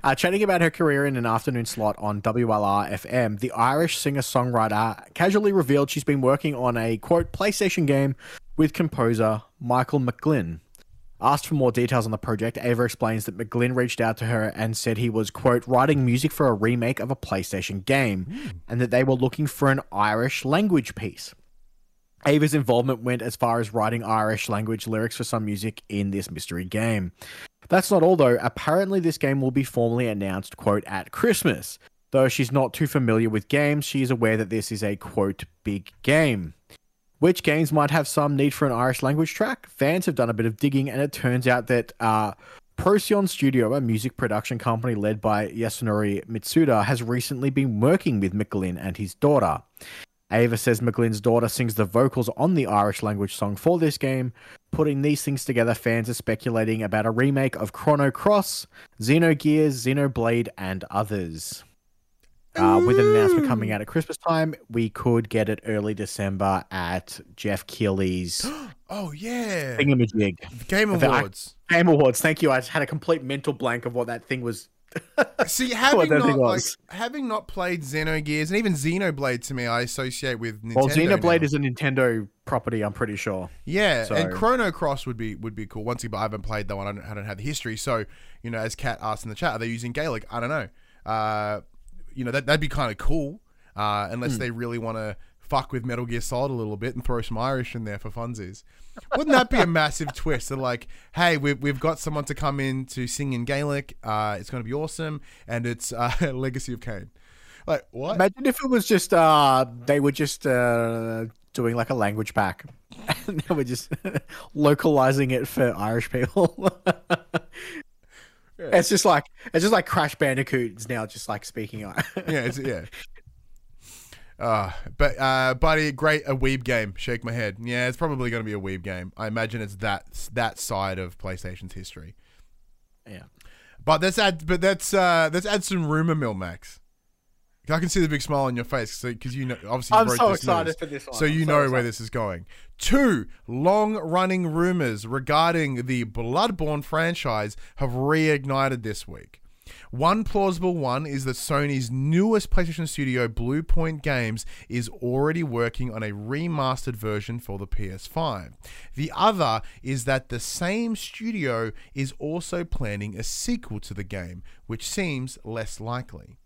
Uh, chatting about her career in an afternoon slot on WLR FM, the Irish singer songwriter casually revealed she's been working on a quote PlayStation game with composer Michael McGlynn. Asked for more details on the project, Ava explains that McGlynn reached out to her and said he was, quote, writing music for a remake of a PlayStation game and that they were looking for an Irish language piece. Ava's involvement went as far as writing Irish language lyrics for some music in this mystery game. That's not all, though. Apparently, this game will be formally announced, quote, at Christmas. Though she's not too familiar with games, she is aware that this is a, quote, big game. Which games might have some need for an Irish language track? Fans have done a bit of digging, and it turns out that uh, Procyon Studio, a music production company led by Yasunori Mitsuda, has recently been working with McGlynn and his daughter. Ava says McGlynn's daughter sings the vocals on the Irish language song for this game. Putting these things together, fans are speculating about a remake of Chrono Cross, Xenogears, Xenoblade, and others. Uh, with an announcement coming out at Christmas time, we could get it early December at Geoff Keighley's Oh, yeah. thingamajig. Game The Awards. Game Awards. Thank you. I just had a complete mental blank of what that thing was. See, having not, like, having not played Xenogears and even Xenoblade to me, I associate with Nintendo. Well, Xenoblade now. is a Nintendo property, I'm pretty sure. Yeah, So- and Chrono Cross would be would be cool. Once again, but I haven't played that one. I don't, I don't have the history. So, you know, as Kat asked in the chat, are they using Gaelic? I don't know. Uh, you know, that that'd be kind of cool. Uh, unless Hmm. they really want to fuck with Metal Gear Solid a little bit and throw some Irish in there for funsies. Wouldn't that be a massive twist? They're like, hey, we've, we've got someone to come in to sing in Gaelic. Uh, it's going to be awesome, and it's uh, Legacy of Kain. Like what? Imagine if it was just uh they were just uh doing like a language pack and they were just localizing it for Irish people. It's just like it's just like Crash Bandicoot is now just like speaking. Irish. Yeah, it's yeah. Uh, but uh, buddy, great a weeb game. Shake my head. Yeah, it's probably going to be a weeb game. I imagine it's that that side of PlayStation's history. yeah. But let's add, but let's uh, let's add some rumor mill, Max. I can see the big smile on your face because you know obviously I'm so this excited news. for this one. So you so know where this is going. Two long-running rumors regarding the Bloodborne franchise have reignited this week. One plausible one is that Sony's newest PlayStation Studio, Bluepoint Games, is already working on a remastered version for the PS5. The other is that the same studio is also planning a sequel to the game, which seems less likely.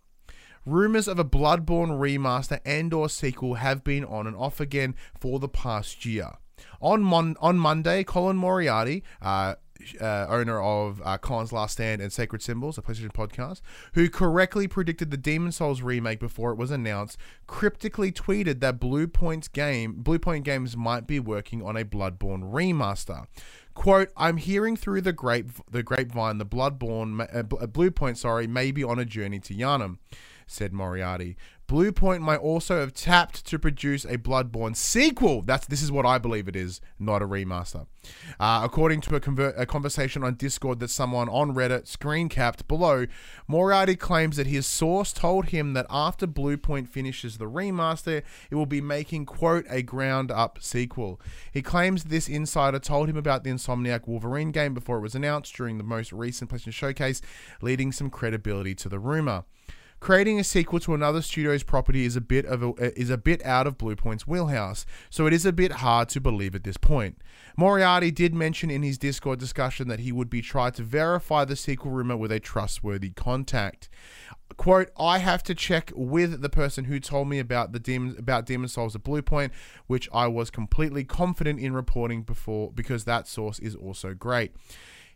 rumors of a Bloodborne remaster and or sequel have been on and off again for the past year. On Mon- on Monday, Colin Moriarty, uh, uh, owner of uh, Colin's Last Stand and Sacred Symbols, a PlayStation podcast, who correctly predicted the Demon Souls remake before it was announced, cryptically tweeted that Bluepoint's game, Bluepoint Games might be working on a Bloodborne remaster. Quote, I'm hearing through the grape the grapevine the Bloodborne uh, uh, Bluepoint, sorry, may be on a journey to Yharnam, said Moriarty. Bluepoint might also have tapped to produce a Bloodborne sequel. That's this is what I believe it is, not a remaster. Uh, according to a, conver- a conversation on Discord that someone on Reddit screen capped below, Moriarty claims that his source told him that after Bluepoint finishes the remaster, it will be making quote a ground up sequel. He claims this insider told him about the Insomniac Wolverine game before it was announced during the most recent PlayStation showcase, leading some credibility to the rumor. Creating a sequel to another studio's property is a bit of a, uh, is a bit out of Bluepoint's wheelhouse, so it is a bit hard to believe at this point. Moriarty did mention in his Discord discussion that he would be trying to verify the sequel rumor with a trustworthy contact. Quote, I have to check with the person who told me about the demon about Demon Souls at Bluepoint, which I was completely confident in reporting before because that source is also great.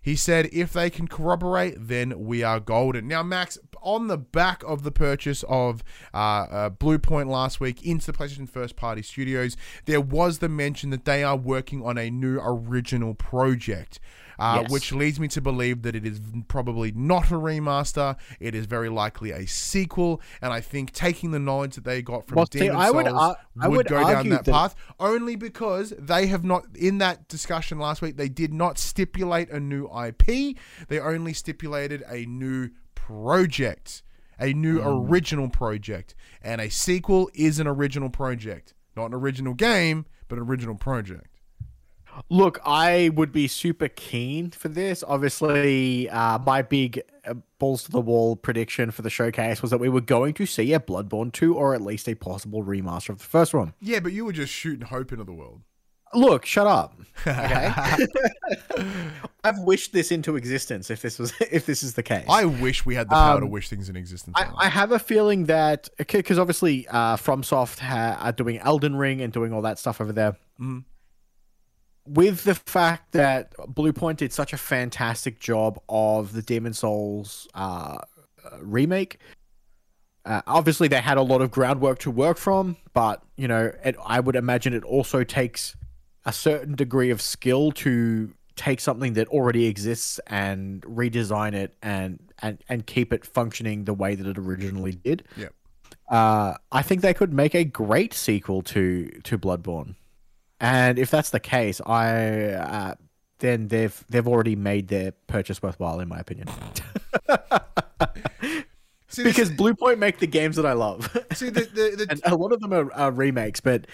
He said, if they can corroborate, then we are golden. Now, Max, on the back of the purchase of uh, uh, Bluepoint last week into the PlayStation First Party Studios, there was the mention that they are working on a new original project. Uh, Yes. Which leads me to believe that it is probably not a remaster. It is very likely a sequel, and I think taking the knowledge that they got from Well, see, Demon I would Souls ar- I would go down that that- path only because they have not in that discussion last week they did not stipulate a new IP they only stipulated a new project a new Hmm. original project and a sequel is an original project not an original game but an original project Look, I would be super keen for this. Obviously, uh, my big uh, balls to the wall prediction for the showcase was that we were going to see a Bloodborne 2 or at least a possible remaster of the first one. yeah but you were just shooting hope into the world Look, shut up. Okay. I've wished this into existence if this was if this is the case. i wish we had the power to Um, wish things in existence I, I have a feeling that because obviously uh, FromSoft ha- are doing Elden Ring and doing all that stuff over there. Mhm. With the fact that Bluepoint did such a fantastic job of the Demon Souls uh, uh, remake, uh, obviously they had a lot of groundwork to work from. But you know, it, I would imagine it also takes a certain degree of skill to take something that already exists and redesign it and and and keep it functioning the way that it originally did. Yep. Uh, I think they could make a great sequel to to Bloodborne, and if that's the case, I uh, then they've they've already made their purchase worthwhile, in my opinion. see, this- because Bluepoint make the games that I love. see the, the, the, a lot of them are, are remakes, but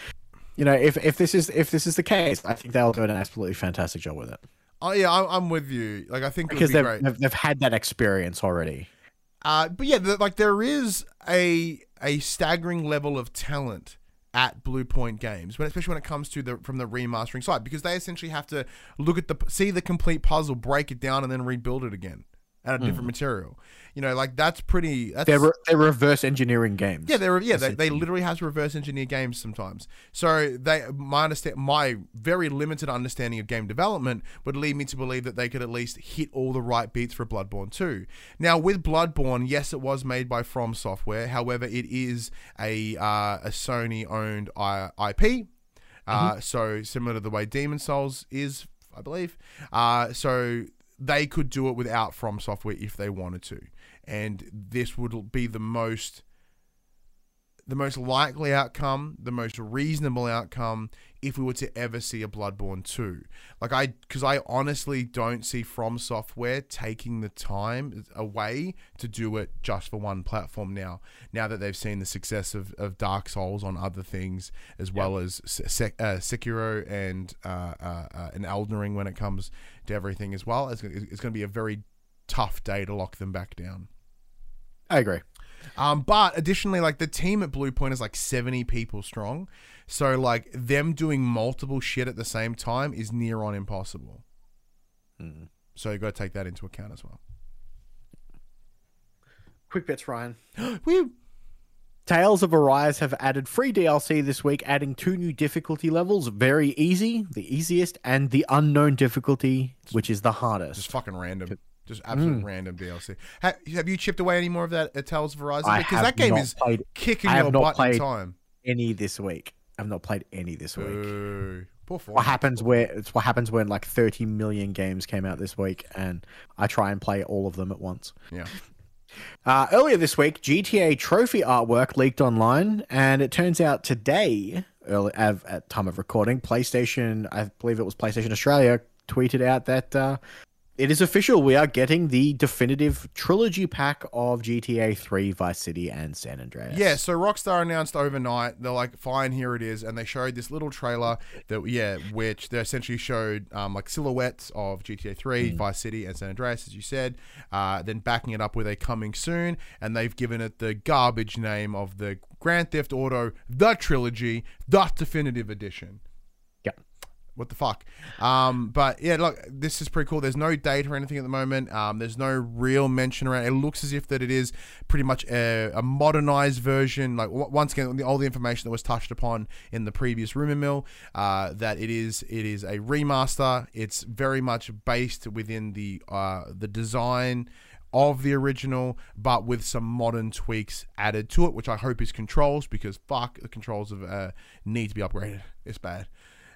you know, if if this is if this is the case, I think they'll do an absolutely fantastic job with it oh yeah I, i'm with you like i think because be they've, they've they've had that experience already. Uh, but yeah, like there is a a staggering level of talent at Bluepoint Games, when especially when it comes to the from the remastering side, because they essentially have to look at the see the complete puzzle, break it down, and then rebuild it again out of different material. You know, like that's pretty. That's They're re- they're reverse engineering games. yeah, they're yeah, they, they literally have to reverse engineer games sometimes. So they my understand my very limited understanding of game development would lead me to believe that they could at least hit all the right beats for Bloodborne 2. Now with Bloodborne, yes, it was made by From Software. However, it is a uh, a Sony owned I- IP. Uh, So similar to the way Demon Souls is, I believe. Uh, so they could do it without From Software if they wanted to, and this would be the most the most likely outcome, the most reasonable outcome if we were to ever see a Bloodborne 2. Like I cuz I honestly don't see From Software taking the time away to do it just for one platform now. Now that they've seen the success of, of Dark Souls on other things as well as Se- Se- uh, Sekiro and uh, uh, uh, and Elden Ring when it comes to everything as well. It's, it's going to be a very tough day to lock them back down. I agree. Um, but additionally, like the team at Bluepoint is like 70 people strong. So like them doing multiple shit at the same time is near on impossible. So you got to take that into account as well. Quick bits, Ryan. we Tales of Arise have added free DLC this week, adding two new difficulty levels very easy, the easiest, and the unknown difficulty, which is the hardest. Just fucking random. Just absolute mm. random DLC. Ha- have you chipped away any more of that at Tales of? I Because that game is played kicking I have your not butt in played time. any this week. I've not played any this week. Form. What happens where it's what happens when like 30 million games came out this week, and I try and play all of them at once. Yeah. Uh, earlier this week, GTA trophy artwork leaked online, and it turns out today, early at, at time of recording, PlayStation, I believe it was PlayStation Australia, tweeted out that uh, it is official. We are getting the definitive trilogy pack of GTA 3, Vice City, and San Andreas. Yeah, so Rockstar announced overnight, they're like, fine, here it is. And they showed this little trailer that, yeah, which they essentially showed um, like silhouettes of GTA 3, Vice City, and San Andreas, as you said. Uh, then backing it up with a coming soon. And they've given it the garbage name of the Grand Theft Auto, the trilogy, the definitive edition. What the fuck? Um, but yeah, look, this is pretty cool. There's no date or anything at the moment. Um, there's no real mention around. It looks as if that it is pretty much a, a modernized version. Like w- once again, all the information that was touched upon in the previous rumor mill, uh, that it is it is a remaster. It's very much based within the uh, the design of the original, but with some modern tweaks added to it, which I hope is controls because fuck the controls of uh, need to be upgraded. It's bad.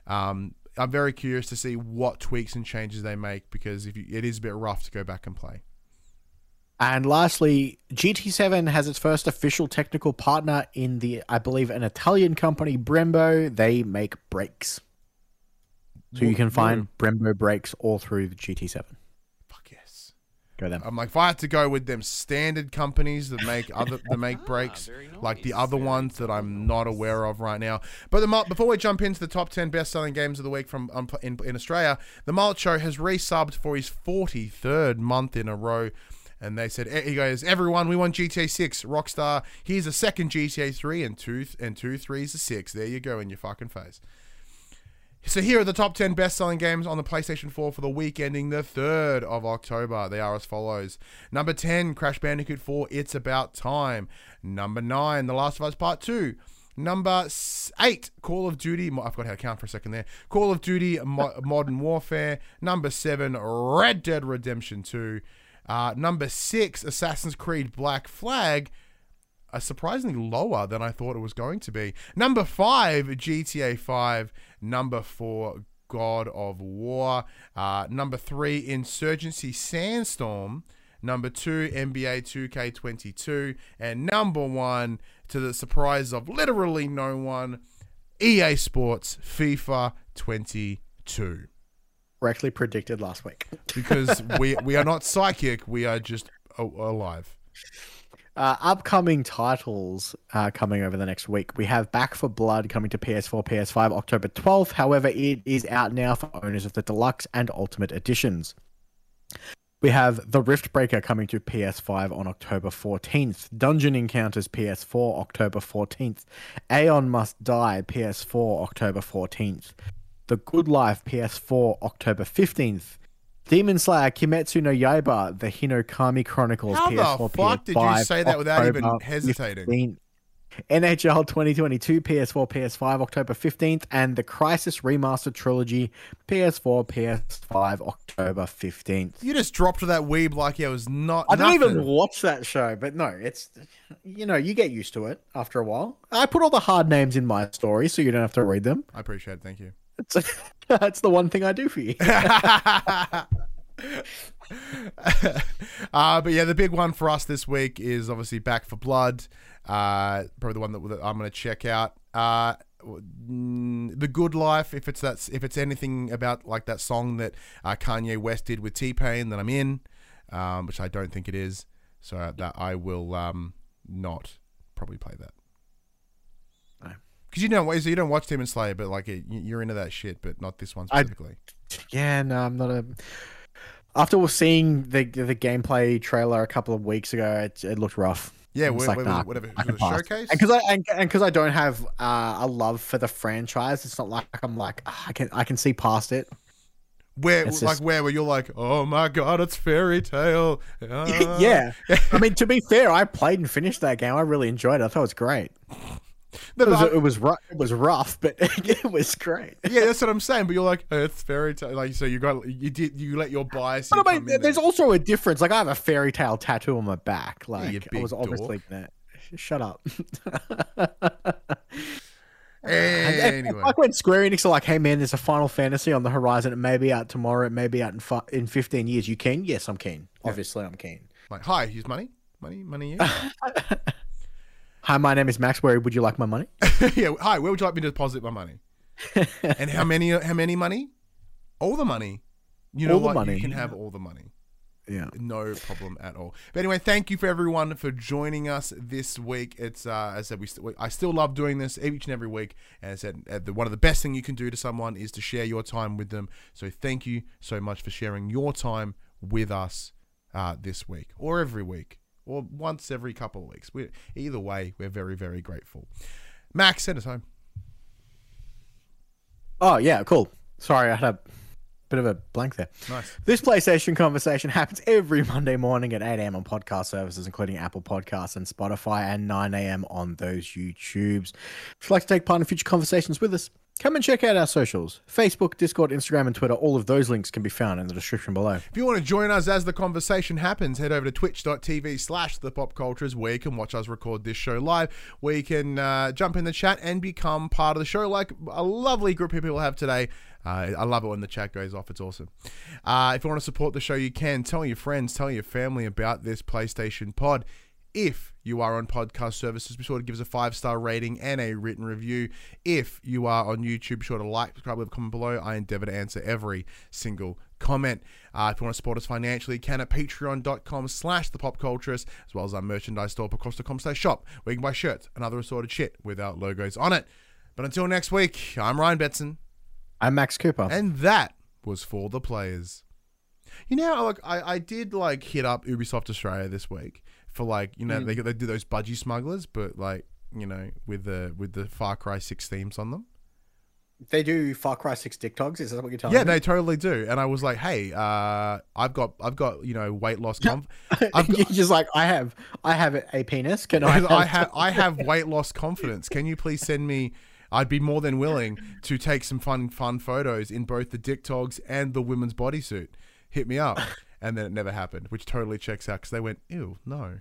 Um, I'm very curious to see what tweaks and changes they make because if you, it is a bit rough to go back and play. And lastly, GT7 has its first official technical partner in the, I believe, an Italian company, Brembo. They make brakes. So you can find Brembo brakes all through the GT7. Fuck yes. Go them. I'm like, if I had to go with them standard companies that make other that make brakes, like the other ones that I'm not aware of right now. But the mul- before we jump into the top ten best selling games of the week from um, in, in Australia, the Mullet Show has resubbed for his 43rd month in a row. And they said, he goes, everyone, we want GTA 6. Rockstar, here's a second GTA 3 and two and two threes a six. There you go in your fucking face. So here are the top 10 best-selling games on the PlayStation 4 for the week ending the 3rd of October. They are as follows. Number 10, Crash Bandicoot 4, It's About Time. Number 9, The Last of Us Part 2. Number 8, Call of Duty. I forgot how to count for a second there. Call of Duty Mo- Modern Warfare. Number 7, Red Dead Redemption 2. Uh, number 6, Assassin's Creed Black Flag uh, surprisingly lower than I thought it was going to be. Number five, GTA 5. Number four, God of War. Uh, number three, Insurgency Sandstorm. Number two, NBA 2K22. And number one, to the surprise of literally no one, EA Sports FIFA 22. We're actually predicted last week. Because we, we are not psychic, we are just alive. Uh, upcoming titles uh, coming over the next week. We have Back 4 Blood coming to PS4, PS5 October 12th. However, it is out now for owners of the deluxe and ultimate editions. We have The Riftbreaker coming to PS5 on October 14th. Dungeon Encounters PS4 October 14th. Aeon Must Die PS4 October 14th. The Good Life PS4 October 15th. Demon Slayer Kimetsu no Yaiba The Hinokami Chronicles How the PS4 fuck did you say that without even hesitating? 15th. NHL 2022 PS4 PS5 October 15th and the Crysis Remastered Trilogy PS4 PS5 October 15th. You just dropped that weeb like it was not. I don't even watch that show, but no, it's you know, you get used to it after a while. I put all the hard names in my story so you don't have to read them. I appreciate it. Thank you. That's the one thing I do for you. uh, but yeah, the big one for us this week is obviously Back 4 Blood. Uh, probably the one that, that I'm going to check out. Uh, mm, the Good Life. If it's that, if it's anything about like that song that uh, Kanye West did with T Pain, then I'm in. Um, which I don't think it is. So that I will um, not probably play that. Because you don't, so you don't watch Demon Slayer, but like you're into that shit, but not this one I- specifically. Yeah, no, I'm not a. After seeing the the gameplay trailer a couple of weeks ago, it, it looked rough. yeah, It's wh- like, nah, whatever. I Was can it pass. showcase? And because I and because I don't have uh, a love for the franchise, it's not like I'm like "Ah, I can I can see past it. Where It's like just- where where you're like, oh my god, it's Fairy Tail. Ah. yeah. I mean, to be fair, I played and finished that game. I really enjoyed it. I thought it was great. No, It was, I- it was rough. It was rough, but it was great. yeah, that's what I'm saying. But you're like, oh, it's Fairy Tail. Like so, you got you did you let your bias. But I mean, there's there. also a difference. Like I have a Fairy Tail tattoo on my back. Like you I was obviously. Nah, shut up. anyway. Like when Square Enix are like, "Hey man, there's a Final Fantasy on the horizon. It may be out tomorrow. It may be out in fi- in 15 years. You keen? Yes, I'm keen. Obviously, I'm keen. Like, hi, here's money, money, money. Yeah. Hi, my name is Max. Where would you like my money? yeah. Hi, where would you like me to deposit my money? and how many? How many money? All the money. You know All the what? You can have all the money. Yeah. No problem at all. But anyway, thank you for everyone for joining us this week. It's uh, as I said, we st- I still love doing this each and every week. And I said, uh, the, one of the best thing you can do to someone is to share your time with them. So thank you so much for sharing your time with us uh, this week, or every week, or once every couple of weeks. We either way, we're very very grateful. Max, send us home. Oh yeah, cool. Sorry, I had a bit of a blank there. Nice. This PlayStation conversation happens every Monday morning at 8 a.m. on podcast services, including Apple Podcasts and Spotify, and 9 a.m. on those YouTubes. If you'd like to take part in future conversations with us, come and check out our socials Facebook, Discord, Instagram, and Twitter. All of those links can be found in the description below. If you want to join us as the conversation happens, head over to twitch.tv slash the pop cultures where you can watch us record this show live, where you can uh, jump in the chat and become part of the show like a lovely group of people have today. Uh, I love it when the chat goes off. It's awesome. Uh, if you want to support the show, you can. Tell your friends, tell your family about this PlayStation pod. If you are on podcast services, be sure to give us a five star rating and a written review. If you are on YouTube, be sure to like, subscribe, leave a comment below. I endeavor to answer every single comment. Uh, if you want to support us financially, you can at patreon.com slash the pop culturist, as well as our merchandise store, pacross.com slash shop, where you can buy shirts and other assorted shit without logos on it. But until next week, I'm Ryan Betson, I'm Max Cooper. and that was for the players. You know, like I, I did like hit up Ubisoft Australia this week for like you know they they do those budgie smugglers, but like you know with the with the Far Cry Six themes on them. they do Far Cry 6 Dick Dogs. Is that what you're telling Yeah, me? they totally do. And I was like, hey, uh, I've got I've got you know weight loss. Conf- I've You're got, just like, I have, I have a penis. Can I? I have I have weight loss confidence. Can you please send me? I'd be more than willing to take some fun fun photos in both the dick togs and the women's bodysuit. Hit me up. And then it never happened, which totally checks out because they went, ew, no.